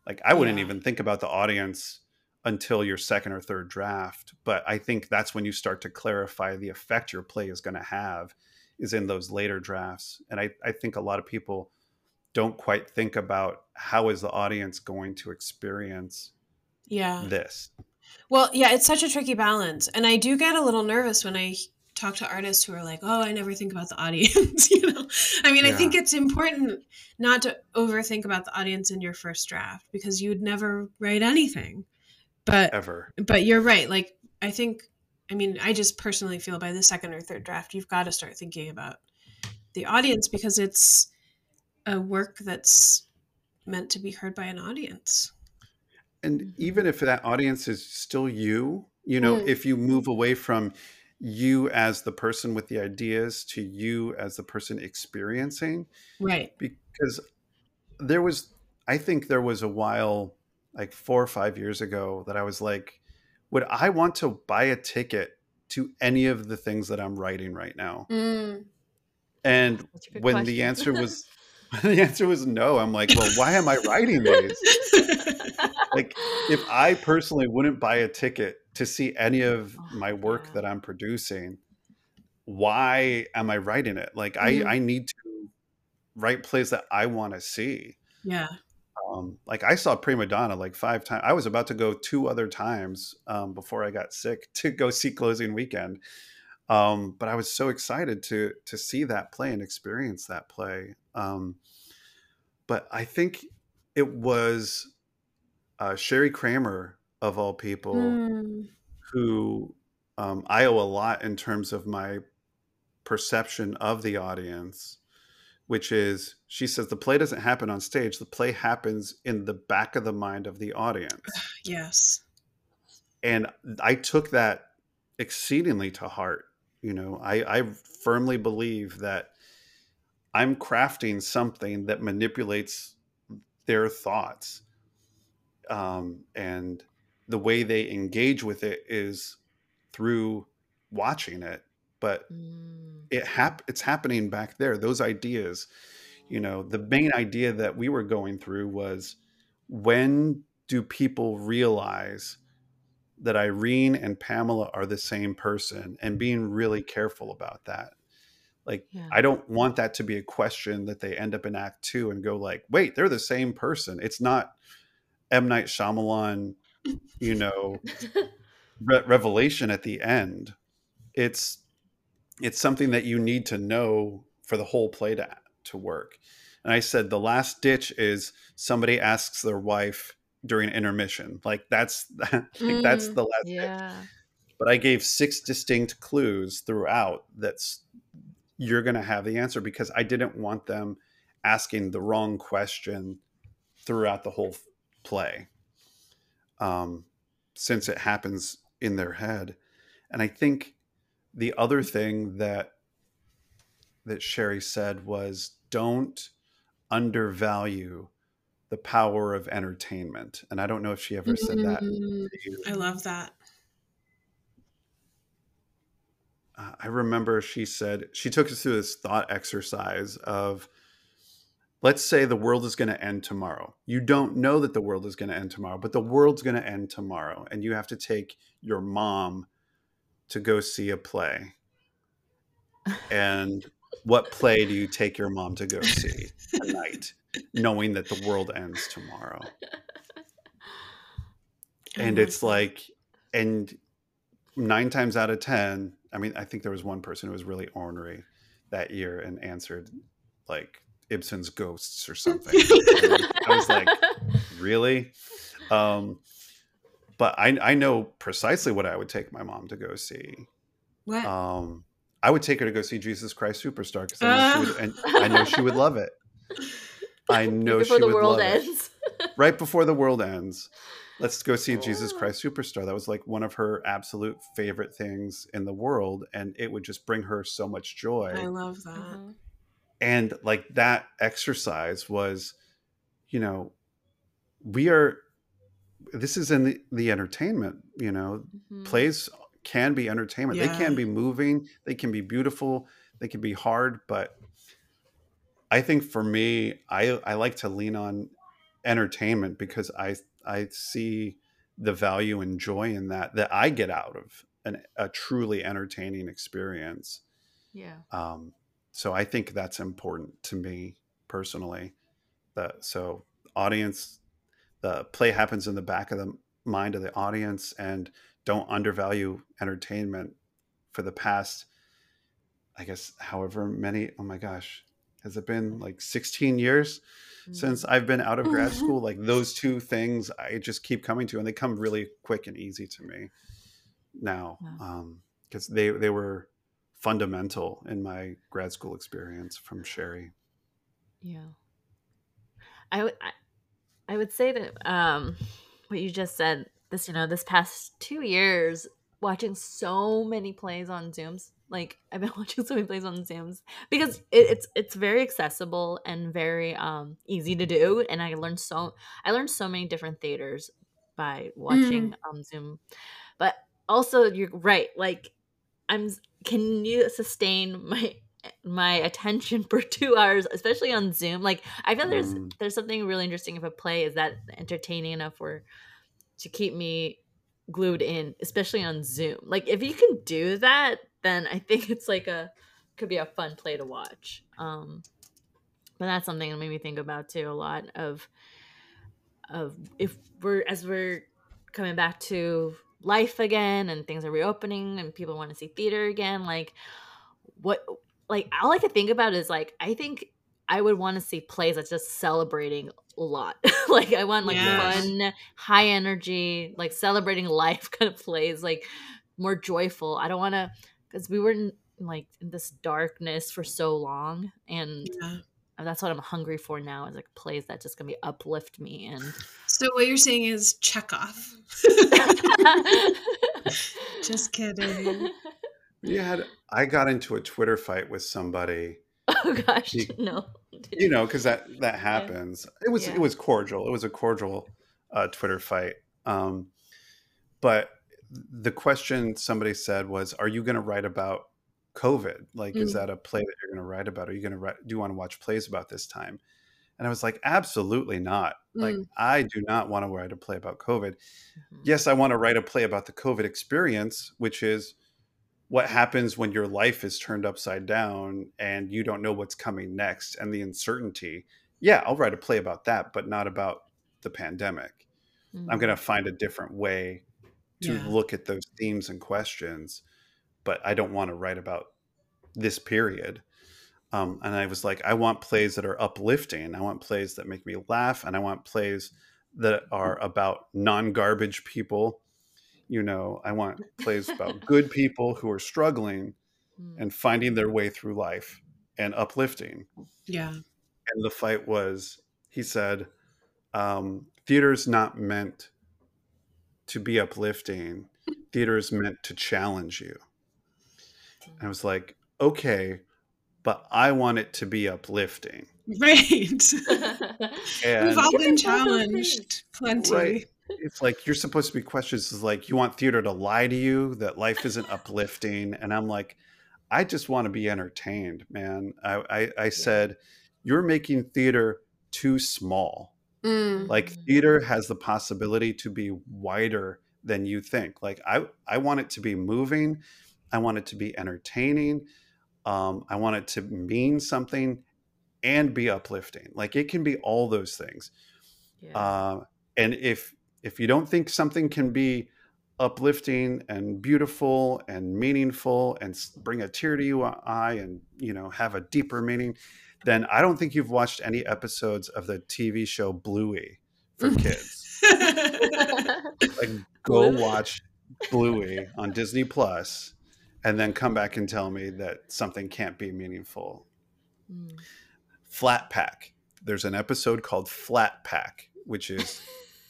Speaker 3: Like i wouldn't yeah. even think about the audience until your second or third draft. But I think that's when you start to clarify the effect your play is going to have is in those later drafts. And I, I think a lot of people don't quite think about how is the audience going to experience
Speaker 1: yeah
Speaker 3: this.
Speaker 1: Well, yeah, it's such a tricky balance. And I do get a little nervous when I talk to artists who are like, "Oh, I never think about the audience." you know, I mean, yeah. I think it's important not to overthink about the audience in your first draft because you would never write anything. But
Speaker 3: ever.
Speaker 1: But you're right. Like I think, I mean, I just personally feel by the second or third draft, you've got to start thinking about the audience because it's a work that's meant to be heard by an audience.
Speaker 3: And even if that audience is still you, you know, mm. if you move away from you as the person with the ideas to you as the person experiencing.
Speaker 1: Right.
Speaker 3: Because there was, I think there was a while, like four or five years ago, that I was like, would I want to buy a ticket to any of the things that I'm writing right now? Mm. And when question. the answer was, the answer was no, I'm like, well, why am I writing these? like, if I personally wouldn't buy a ticket to see any of oh, my work that I'm producing, why am I writing it? Like mm-hmm. I I need to write plays that I want to see.
Speaker 1: Yeah.
Speaker 3: Um, like I saw Prima Donna like five times. I was about to go two other times um, before I got sick to go see Closing Weekend. Um, but I was so excited to to see that play and experience that play. Um, but I think it was uh, Sherry Kramer of all people, mm. who um, I owe a lot in terms of my perception of the audience, which is she says the play doesn't happen on stage, the play happens in the back of the mind of the audience.
Speaker 1: Yes.
Speaker 3: And I took that exceedingly to heart. You know, I, I firmly believe that I'm crafting something that manipulates their thoughts. Um, and the way they engage with it is through watching it but mm. it hap- it's happening back there. Those ideas you know the main idea that we were going through was when do people realize that Irene and Pamela are the same person? And being really careful about that. Like yeah. I don't want that to be a question that they end up in act 2 and go like wait they're the same person. It's not M. Night Shyamalan you know re- revelation at the end. It's it's something that you need to know for the whole play to to work and i said the last ditch is somebody asks their wife during intermission like that's like mm, that's the last yeah. Ditch. but i gave six distinct clues throughout that's you're going to have the answer because i didn't want them asking the wrong question throughout the whole play um, since it happens in their head. And I think the other thing that that Sherry said was don't undervalue the power of entertainment. And I don't know if she ever said that.
Speaker 1: Mm-hmm. I love that.
Speaker 3: Uh, I remember she said she took us through this thought exercise of let's say the world is going to end tomorrow. You don't know that the world is going to end tomorrow, but the world's going to end tomorrow. And you have to take your mom to go see a play. And what play do you take your mom to go see tonight, knowing that the world ends tomorrow? And it's like, and nine times out of 10, I mean, I think there was one person who was really ornery that year and answered like Ibsen's Ghosts or something. I was like, really? Um, but I, I know precisely what I would take my mom to go see.
Speaker 1: What?
Speaker 3: Um, I would take her to go see Jesus Christ Superstar because I, uh. and I know she would love it. I know she would love ends. it. right before the world ends. Let's go see Jesus oh. Christ Superstar. That was like one of her absolute favorite things in the world, and it would just bring her so much joy.
Speaker 1: I love that. Mm-hmm
Speaker 3: and like that exercise was you know we are this is in the, the entertainment you know mm-hmm. plays can be entertainment yeah. they can be moving they can be beautiful they can be hard but i think for me i i like to lean on entertainment because i i see the value and joy in that that i get out of an, a truly entertaining experience
Speaker 2: yeah
Speaker 3: um so I think that's important to me personally. That so audience, the play happens in the back of the mind of the audience, and don't undervalue entertainment for the past I guess however many. Oh my gosh, has it been like 16 years mm-hmm. since I've been out of grad school? Like those two things, I just keep coming to, and they come really quick and easy to me now because um, they they were fundamental in my grad school experience from Sherry.
Speaker 2: Yeah, I I, would say that um, what you just said this you know this past two years watching so many plays on Zooms like I've been watching so many plays on Zooms because it, it's it's very accessible and very um easy to do. And I learned so I learned so many different theaters by watching mm. um Zoom. But also you're right, like I'm can you sustain my my attention for two hours, especially on Zoom? Like I feel there's mm. there's something really interesting if a play is that entertaining enough for to keep me glued in, especially on Zoom. Like if you can do that, then I think it's like a could be a fun play to watch. Um, but that's something that made me think about too a lot of of if we're as we're coming back to life again and things are reopening and people want to see theater again like what like all i can think about is like i think i would want to see plays that's just celebrating a lot like i want like yes. fun high energy like celebrating life kind of plays like more joyful i don't want to because we were in, like in this darkness for so long and yeah. that's what i'm hungry for now is like plays that just gonna be uplift me and
Speaker 1: so what you're saying is Chekhov just kidding
Speaker 3: yeah i got into a twitter fight with somebody
Speaker 2: oh gosh he, no
Speaker 3: you know because that that happens yeah. it was yeah. it was cordial it was a cordial uh, twitter fight um but the question somebody said was, "Are you going to write about COVID? Like, mm. is that a play that you're going to write about? Are you going to write? Do you want to watch plays about this time?" And I was like, "Absolutely not. Mm. Like, I do not want to write a play about COVID. Mm-hmm. Yes, I want to write a play about the COVID experience, which is." What happens when your life is turned upside down and you don't know what's coming next and the uncertainty yeah i'll write a play about that but not about the pandemic mm-hmm. i'm going to find a different way to yeah. look at those themes and questions, but I don't want to write about this period. Um, and I was like, I want plays that are uplifting. I want plays that make me laugh, and I want plays that are about non-garbage people. You know, I want plays about good people who are struggling hmm. and finding their way through life and uplifting.
Speaker 1: Yeah.
Speaker 3: And the fight was, he said, um, theater's not meant to be uplifting. Theater is meant to challenge you. And I was like, okay, but I want it to be uplifting.
Speaker 1: Right. We've all been challenged plenty. Right.
Speaker 3: It's like you're supposed to be questions is like you want theater to lie to you that life isn't uplifting. And I'm like, I just want to be entertained, man. I, I, I said, you're making theater too small. Mm. Like theater has the possibility to be wider than you think. Like I, I want it to be moving. I want it to be entertaining. Um, I want it to mean something and be uplifting. Like it can be all those things. Yeah. Uh, and if if you don't think something can be uplifting and beautiful and meaningful and bring a tear to your eye and you know have a deeper meaning then I don't think you've watched any episodes of the TV show Bluey for kids. like go watch Bluey on Disney Plus and then come back and tell me that something can't be meaningful. Mm. Flat Pack. There's an episode called Flat Pack, which is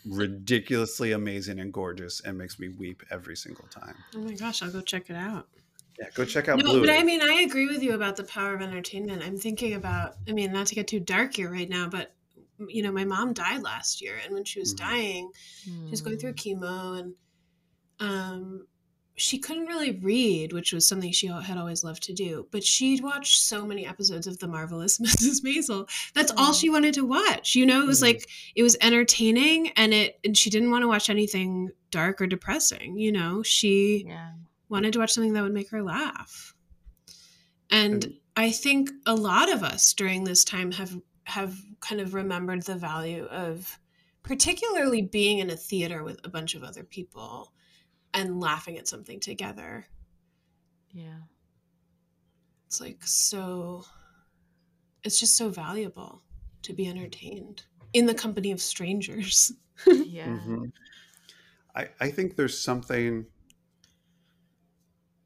Speaker 3: ridiculously amazing and gorgeous and makes me weep every single time.
Speaker 1: Oh my gosh, I'll go check it out.
Speaker 3: Yeah, go check out
Speaker 1: no,
Speaker 3: Blue.
Speaker 1: But I mean, I agree with you about the power of entertainment. I'm thinking about, I mean, not to get too dark here right now, but you know, my mom died last year, and when she was mm-hmm. dying, she was going through mm. chemo, and um, she couldn't really read, which was something she had always loved to do. But she'd watched so many episodes of The Marvelous Mrs. Maisel. That's oh. all she wanted to watch. You know, it was mm. like it was entertaining, and it and she didn't want to watch anything dark or depressing. You know, she. Yeah wanted to watch something that would make her laugh. And I think a lot of us during this time have have kind of remembered the value of particularly being in a theater with a bunch of other people and laughing at something together.
Speaker 2: Yeah.
Speaker 1: it's like so it's just so valuable to be entertained in the company of strangers.
Speaker 2: yeah.
Speaker 3: Mhm. I, I think there's something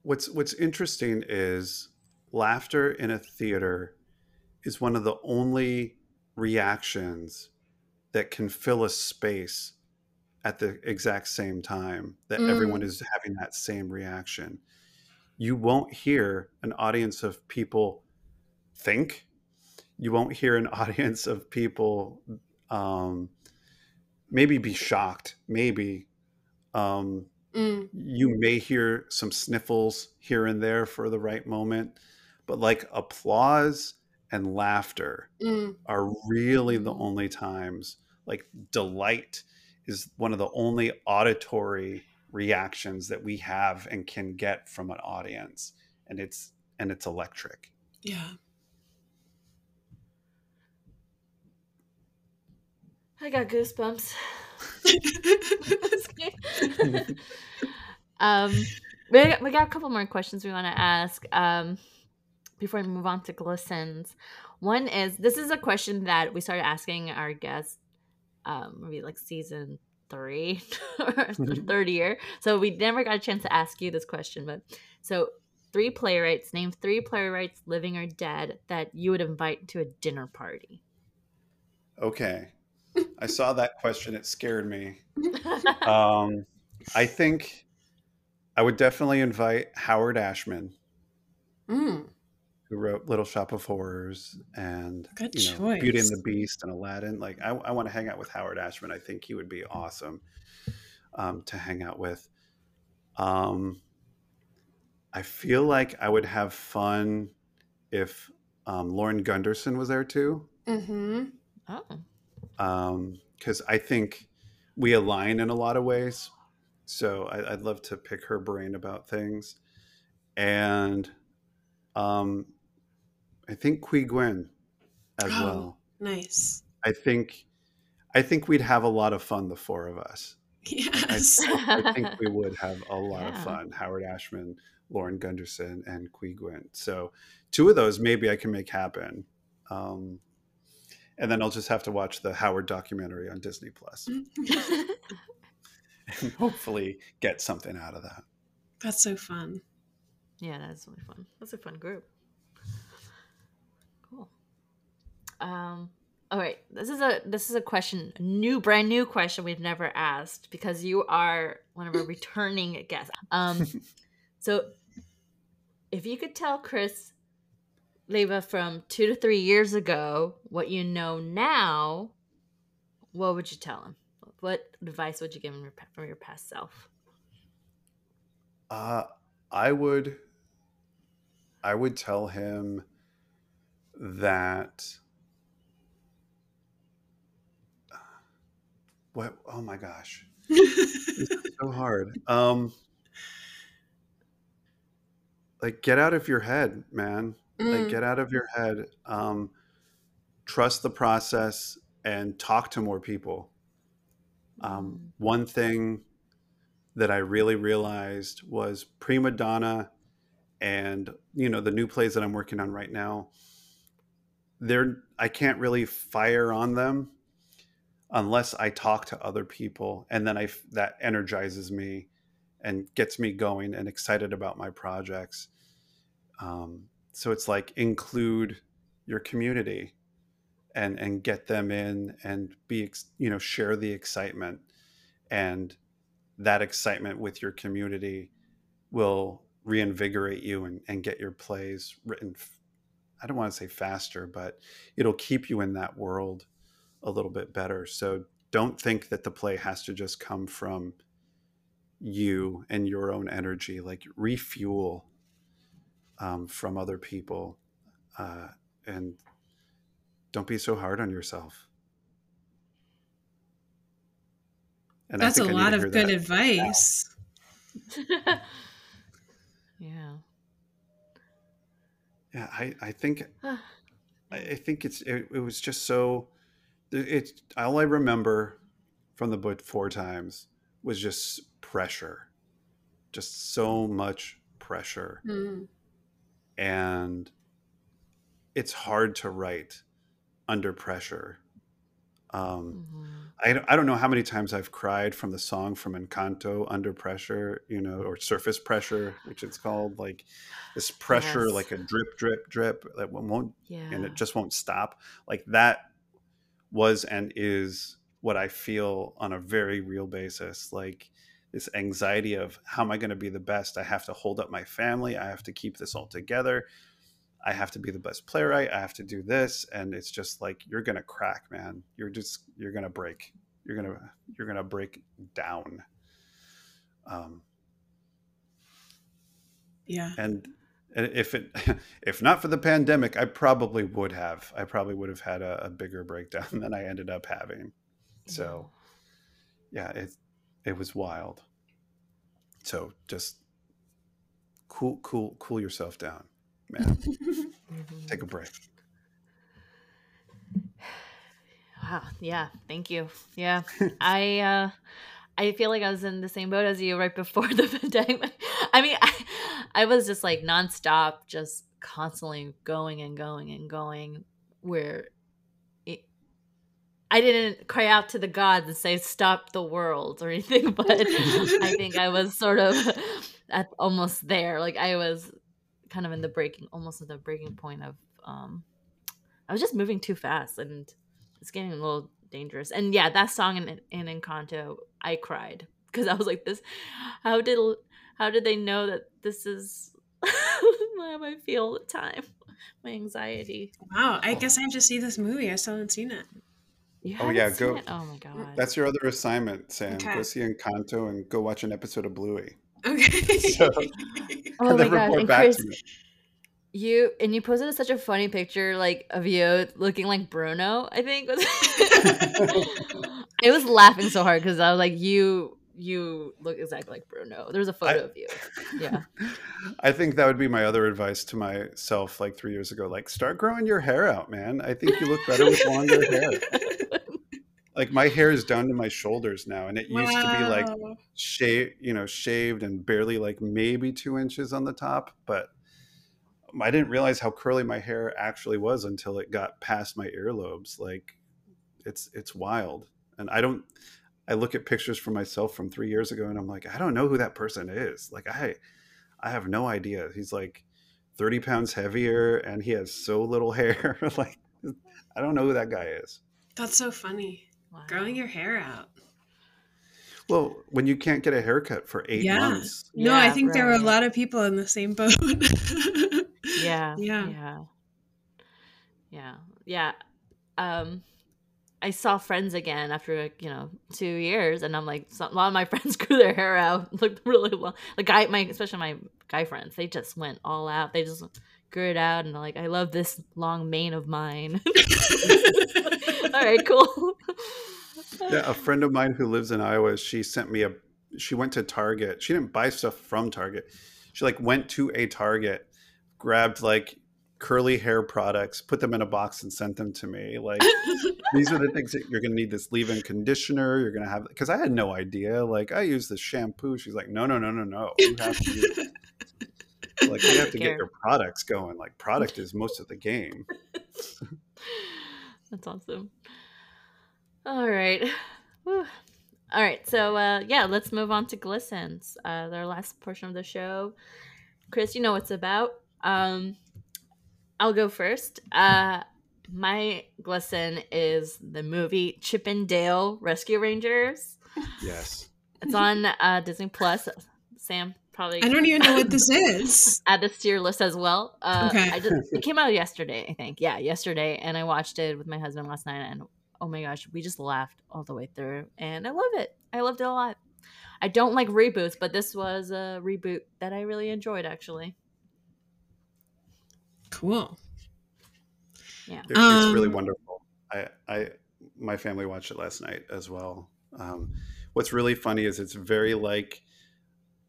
Speaker 3: what's what's interesting is laughter in a theater is one of the only reactions that can fill a space at the exact same time that everyone
Speaker 1: Mm.
Speaker 3: is having that same reaction. You won't hear an audience of people think. You won't hear an audience of people um, maybe be shocked, maybe. Um,
Speaker 1: Mm,
Speaker 3: you may hear some sniffles here and there for the right moment, but like applause and laughter
Speaker 1: mm,
Speaker 3: are really the only times. Like delight is one of the only auditory reactions that we have and can get from an audience, and it's and it's electric.
Speaker 1: yeah.
Speaker 2: I got goosebumps. um, we got, we got a couple more questions we want to ask um, before we move on to glistens. One is this is a question that we started asking our guests, um, maybe like season three or third year. So we never got a chance to ask you this question, but so three playwrights, name three playwrights, living or dead, that you would invite to a dinner party.
Speaker 3: Okay, I saw that question. It scared me. Um, I think I would definitely invite Howard Ashman,
Speaker 1: Mm,
Speaker 3: who wrote Little Shop of Horrors and
Speaker 1: Good
Speaker 3: you know, Beauty and the Beast and Aladdin. Like, I, I want to hang out with Howard Ashman. I think he would be awesome um, to hang out with. Um, I feel like I would have fun if um, Lauren Gunderson was there too.
Speaker 1: mm-hmm.
Speaker 2: oh.
Speaker 3: because I think we align in a lot of ways. So I, I'd love to pick her brain about things, and um, I think Qui Nguyen as
Speaker 1: Oh.
Speaker 3: well.
Speaker 1: Nice.
Speaker 3: I think I think we'd have a lot of fun, the four of us.
Speaker 1: Yes.
Speaker 3: I think we would have a lot of fun. Howard Ashman, Lauren Gunderson, and Qui Nguyen. So two of those maybe I can make happen. Um, and then I'll just have to watch the Howard documentary on Disney Plus. and hopefully get something out of that.
Speaker 1: That's so fun.
Speaker 2: Yeah, that's really fun. That's a fun group. Cool. Um. All right. This is a this is a question, a new, brand new question we've never asked because you are one of our returning guests. Um. So, if you could tell Chris Leyva from two to three years ago what you know now, what would you tell him? What advice would you give him from your past self?
Speaker 3: Uh, I would, I would tell him that. What? Oh my gosh, so hard. Um, like get out of your head, man. Like
Speaker 1: Mm,
Speaker 3: get out of your head. Um, trust the process and talk to more people. Um, one thing that I really realized was prima donna and you know the new plays that I'm working on right now they're I can't really fire on them unless I talk to other people and then I that energizes me and gets me going and excited about my projects. Um, so it's like include your community and and get them in and be you know share the excitement. And that excitement with your community will reinvigorate you and, and get your plays written i don't want to say faster but it'll keep you in that world a little bit better so don't think that the play has to just come from you and your own energy like refuel um, from other people uh, and don't be so hard on yourself and
Speaker 1: That's a
Speaker 3: think I need
Speaker 1: lot of good
Speaker 3: that.
Speaker 1: advice.
Speaker 2: yeah.
Speaker 3: Yeah, I, I think I I think it's it, it was just so it all I remember from the book four times was just pressure. Just so much pressure.
Speaker 1: Mm,
Speaker 3: And it's hard to write under pressure. Um,
Speaker 2: Mhm.
Speaker 3: I, don't- I don't know how many times I've cried from the song from Encanto, Under Pressure, you know, or Surface Pressure, which it's called. Like this pressure,
Speaker 2: Yes.
Speaker 3: like a drip, drip, drip that won't,
Speaker 2: Yeah.
Speaker 3: and it just won't stop. Like that was and is what I feel on a very real basis. Like this anxiety of how am I going to be the best? I have to hold up my family. I have to keep this all together. I have to be the best playwright. I have to do this, and it's just like you're gonna crack, man. You're just you're gonna break. You're gonna you're gonna break down. Um,
Speaker 1: Yeah.
Speaker 3: and and if it if not for the pandemic, I probably would have. I probably would have had a, a bigger breakdown than I ended up having. So, yeah, it it was wild. So just cool, cool, cool yourself down, man. Take a break.
Speaker 2: Wow. Yeah. Thank you. Yeah. I uh I feel like I was in the same boat as you right before the pandemic. I mean, I, I was just like nonstop, just constantly going and going and going. Where it, I didn't cry out to the gods and say "stop the world" or anything, but I think I was sort of at almost there. Like I was kind of in the breaking, almost at the breaking point of. um I was just moving too fast and it's getting a little dangerous. And yeah, that song in in Encanto, I cried because I was like, "This, how did how did they know that this is how I feel at the time? My anxiety."
Speaker 1: Wow. I guess I have to see this movie. I still haven't seen it.
Speaker 2: You
Speaker 3: Oh, yeah, go-
Speaker 2: it? Oh my god,
Speaker 3: That's your other assignment, Sam.
Speaker 1: Okay.
Speaker 3: Go see Encanto and go watch an episode of Bluey.
Speaker 1: Okay.
Speaker 3: So-
Speaker 2: oh
Speaker 3: and
Speaker 2: my god. And Chris, you and you posted such a funny picture, like of you looking like Bruno. I think I was laughing so hard because I was like, you. You look exactly like Bruno. There's a photo
Speaker 3: I-
Speaker 2: of you. Yeah.
Speaker 3: I think that would be my other advice to myself like three years ago. Like, start growing your hair out, man. I think you look better with longer hair. Like my hair is down to my shoulders now, and it used to be like shaved, you know, shaved and barely like maybe two inches on the top. But I didn't realize how curly my hair actually was until it got past my earlobes. Like, it's it's wild, and I don't. I look at pictures for myself from three years ago, and I'm like, I don't know who that person is. Like, I, I have no idea. He's like thirty pounds heavier, and he has so little hair. like, I don't know who that guy is.
Speaker 1: That's so funny.
Speaker 2: Wow.
Speaker 1: Growing your hair out.
Speaker 3: Well, when you can't get a haircut for eight
Speaker 1: Yeah.
Speaker 3: months,
Speaker 1: no, I
Speaker 2: Yeah,
Speaker 1: think there were a lot of people in the same boat.
Speaker 2: yeah
Speaker 1: Yeah.
Speaker 2: yeah yeah yeah um i saw friends again after like, you know two years and i'm like some, a lot of my friends grew their hair out looked really long like guy my especially my guy friends they just went all out they just grew it out and like i love this long mane of mine all right cool
Speaker 3: yeah, a friend of mine who lives in Iowa, she sent me a. She went to Target. She didn't buy stuff from Target. She like went to a Target, grabbed like curly hair products, put them in a box, and sent them to me. Like these are the things that you're going to need. This leave-in conditioner. You're going to have because I had no idea. Like I use this shampoo. She's like, no, no, no, no, no. You have to use it. like you have to get your products going. Like product is most of the game.
Speaker 2: That's awesome. All right. Whew. All right. So, uh, yeah, let's move on to glistens. Uh, their last portion of the show. Chris, you know what's about. Um, I'll go first. Uh, my glisten is the movie Chip and Dale Rescue Rangers.
Speaker 3: Yes.
Speaker 2: It's on uh, Disney Plus. Sam probably
Speaker 1: I don't even know what this is.
Speaker 2: add this to your list as well. Uh,
Speaker 1: Okay.
Speaker 2: I just it came out yesterday, I think. Yeah, yesterday, and I watched it with my husband last night, and oh my gosh, we just laughed all the way through, and I love it. I loved it a lot. I don't like reboots, but this was a reboot that I really enjoyed, actually.
Speaker 1: Cool.
Speaker 2: Yeah.
Speaker 3: It- it's really
Speaker 1: Um,
Speaker 3: wonderful. I, I, my family watched it last night as well. Um, what's really funny is it's very like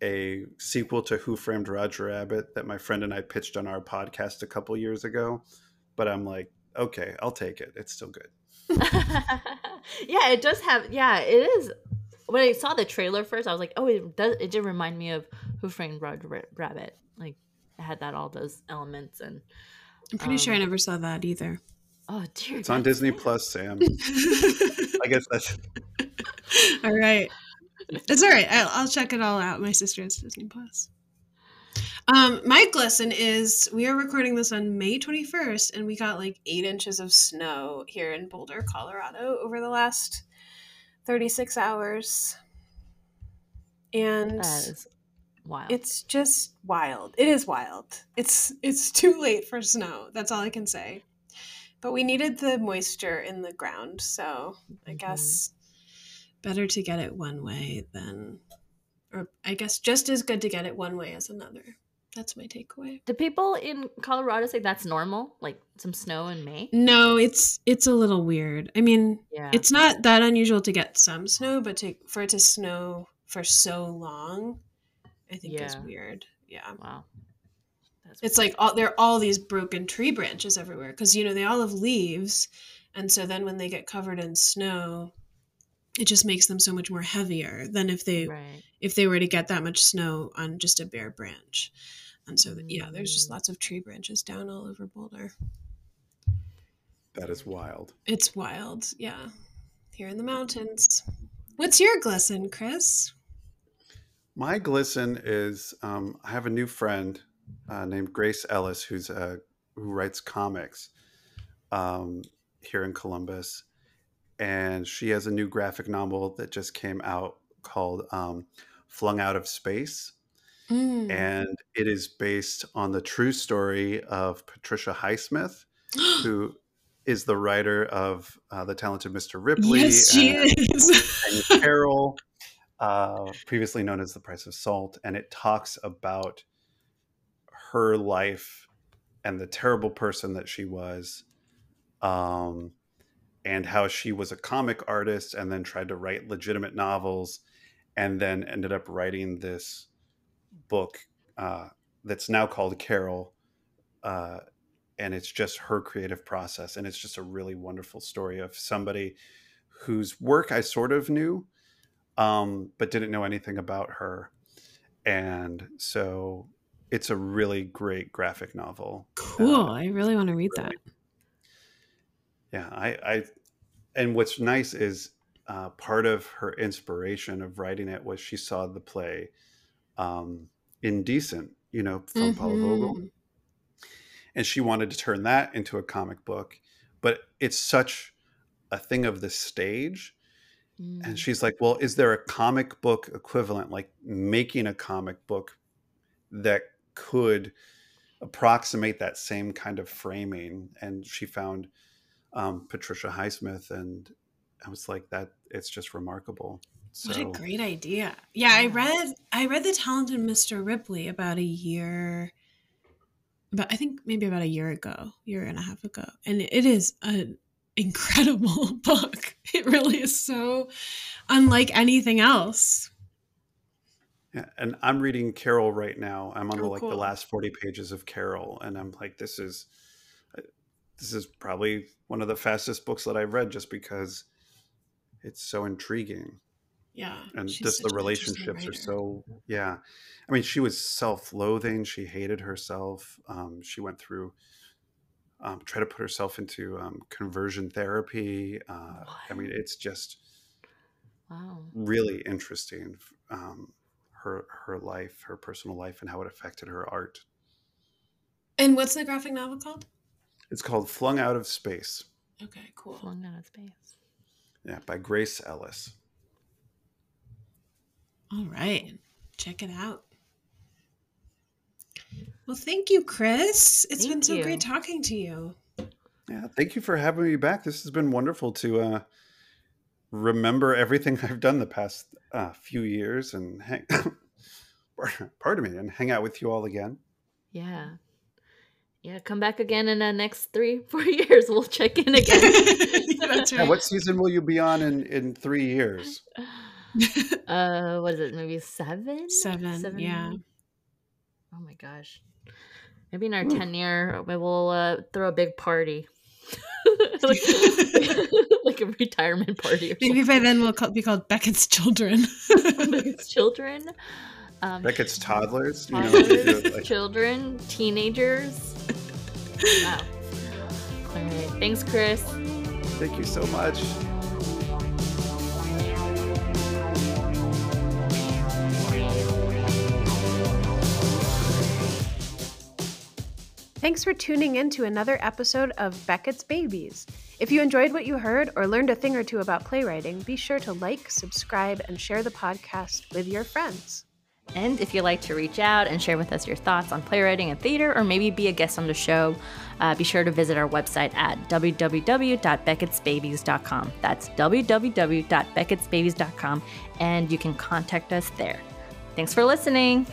Speaker 3: a sequel to Who Framed Roger Rabbit that my friend and I pitched on our podcast a couple years ago. But I'm like, okay, I'll take it. It's still good.
Speaker 2: yeah, it does have. Yeah, it is. When I saw the trailer first, I was like, oh, it does. It did remind me of Who Framed Roger Rabbit. Like, it had that all those elements, and
Speaker 1: I'm pretty sure I
Speaker 2: Um,
Speaker 1: never saw that either.
Speaker 2: Oh dear.
Speaker 3: It's on Disney
Speaker 2: Sam.
Speaker 3: Plus, Sam. I guess that's
Speaker 1: all right. It's all right. I'll, I'll check it all out. My sister has Disney Plus. Um, my glisten is we are recording this on May 21st, and we got like eight inches of snow here in Boulder, Colorado, over the last 36 hours. And
Speaker 2: That is wild.
Speaker 1: it's just wild. It is wild. It's it's too late for snow. That's all I can say. But we needed the moisture in the ground, so I
Speaker 2: Mhm.
Speaker 1: guess better to get it one way than or I guess just as good to get it one way as another. That's my takeaway.
Speaker 2: Do people in Colorado say that's normal? Like some snow in May?
Speaker 1: No, it's it's a little weird. I mean,
Speaker 2: Yeah.
Speaker 1: it's not that unusual to get some snow, but to for it to snow for so long, I think is weird. Yeah.
Speaker 2: wow. That's
Speaker 1: It's like all there are all these broken tree branches everywhere because you know they all have leaves, and so then when they get covered in snow, it just makes them so much more heavier than if they
Speaker 2: right.
Speaker 1: if they were to get that much snow on just a bare branch. And so yeah, there's just
Speaker 2: Mm.
Speaker 1: lots of tree branches down all over Boulder.
Speaker 3: that is wild.
Speaker 1: It's wild, yeah. Here in the mountains. What's your glisten, Chris?
Speaker 3: My glisten is um, I have a new friend uh, named Grace Ellis who's uh, who writes comics um, here in Columbus, and she has a new graphic novel that just came out called um, "Flung Out of Space,"
Speaker 1: Mm.
Speaker 3: and it is based on the true story of Patricia Highsmith, who is the writer of uh, the talented Mr. Ripley
Speaker 1: yes, she
Speaker 3: and-
Speaker 1: is.
Speaker 3: and Carol, uh, previously known as The Price of Salt, and it talks about her life and the terrible person that she was, um, and how she was a comic artist and then tried to write legitimate novels, and then ended up writing this book uh, that's now called Carol. Uh, and it's just her creative process. And it's just a really wonderful story of somebody whose work I sort of knew, um, but didn't know anything about her. And so it's a really great graphic novel.
Speaker 1: cool.
Speaker 3: Uh,
Speaker 1: I really want to read that.
Speaker 3: yeah, I, I, and what's nice is uh, part of her inspiration of writing it was she saw the play um, Indecent, you know, from Paula Vogel.
Speaker 1: Mhm.
Speaker 3: and she wanted to turn that into a comic book but it's such a thing of the stage
Speaker 2: Mm.
Speaker 3: and she's like well is there a comic book equivalent like making a comic book that could approximate that same kind of framing and she found um, patricia highsmith and i was like that it's just remarkable so
Speaker 1: What a great idea. Yeah, I read I read The Talented Mr. Ripley about a year about I think maybe about a year ago, year and a half ago. And it is an incredible book. It really is so unlike anything else.
Speaker 3: Yeah, and I'm reading Carol right now. I'm on the
Speaker 1: Oh,
Speaker 3: like
Speaker 1: cool.
Speaker 3: the last 40 pages of Carol and I'm like this is uh, this is probably one of the fastest books that I've read just because it's so intriguing
Speaker 1: Yeah.
Speaker 3: and just the
Speaker 1: such an interesting
Speaker 3: relationships are so yeah. I mean, she was self-loathing, she hated herself. Um, she went through um, try to put herself into um, conversion therapy. Uh, I mean, it's just
Speaker 2: wow.
Speaker 3: really interesting um, her her life, her personal life, and how it affected her art.
Speaker 1: And what's the graphic novel called?
Speaker 3: It's called "Flung Out of Space."
Speaker 1: Okay, cool.
Speaker 2: Flung out of space.
Speaker 3: Yeah, by Grace Ellis.
Speaker 1: All right. Check it out. Well, thank you, Chris. It's been so
Speaker 2: you.
Speaker 1: great talking to you.
Speaker 3: Yeah, thank you for having me back. This has been wonderful to uh, remember everything I've done the past uh, few years and hang, pardon me, and hang out with you all again.
Speaker 2: Yeah. Yeah, come back again in the next three, four years. We'll check in again.
Speaker 1: That's
Speaker 3: Yeah, what season will you be on in in three years?
Speaker 2: uh, what is it? Maybe seven?
Speaker 1: Seven, yeah.
Speaker 2: Oh my gosh. Maybe in our
Speaker 3: Ooh.
Speaker 2: 10 year, we will uh, throw a big party. like, like a retirement party or
Speaker 1: Maybe by then we'll call, be called Beckett's Children.
Speaker 2: something. It's children. Um,
Speaker 3: Beckett's toddlers, you know, they do
Speaker 2: toddlers,
Speaker 3: it like-
Speaker 2: children, teenagers. wow. All right. Thanks, Chris.
Speaker 3: Thank you so much.
Speaker 1: Thanks for tuning in to another episode of Beckett's Babies. If you enjoyed what you heard or learned a thing or two about playwriting, be sure to like, subscribe, and share the podcast with your friends.
Speaker 2: And if you'd like to reach out and share with us your thoughts on playwriting and theater, or maybe be a guest on the show, uh, be sure to visit our website at www.beckettsbabies.com. That's www.beckettsbabies.com, and you can contact us there. Thanks for listening.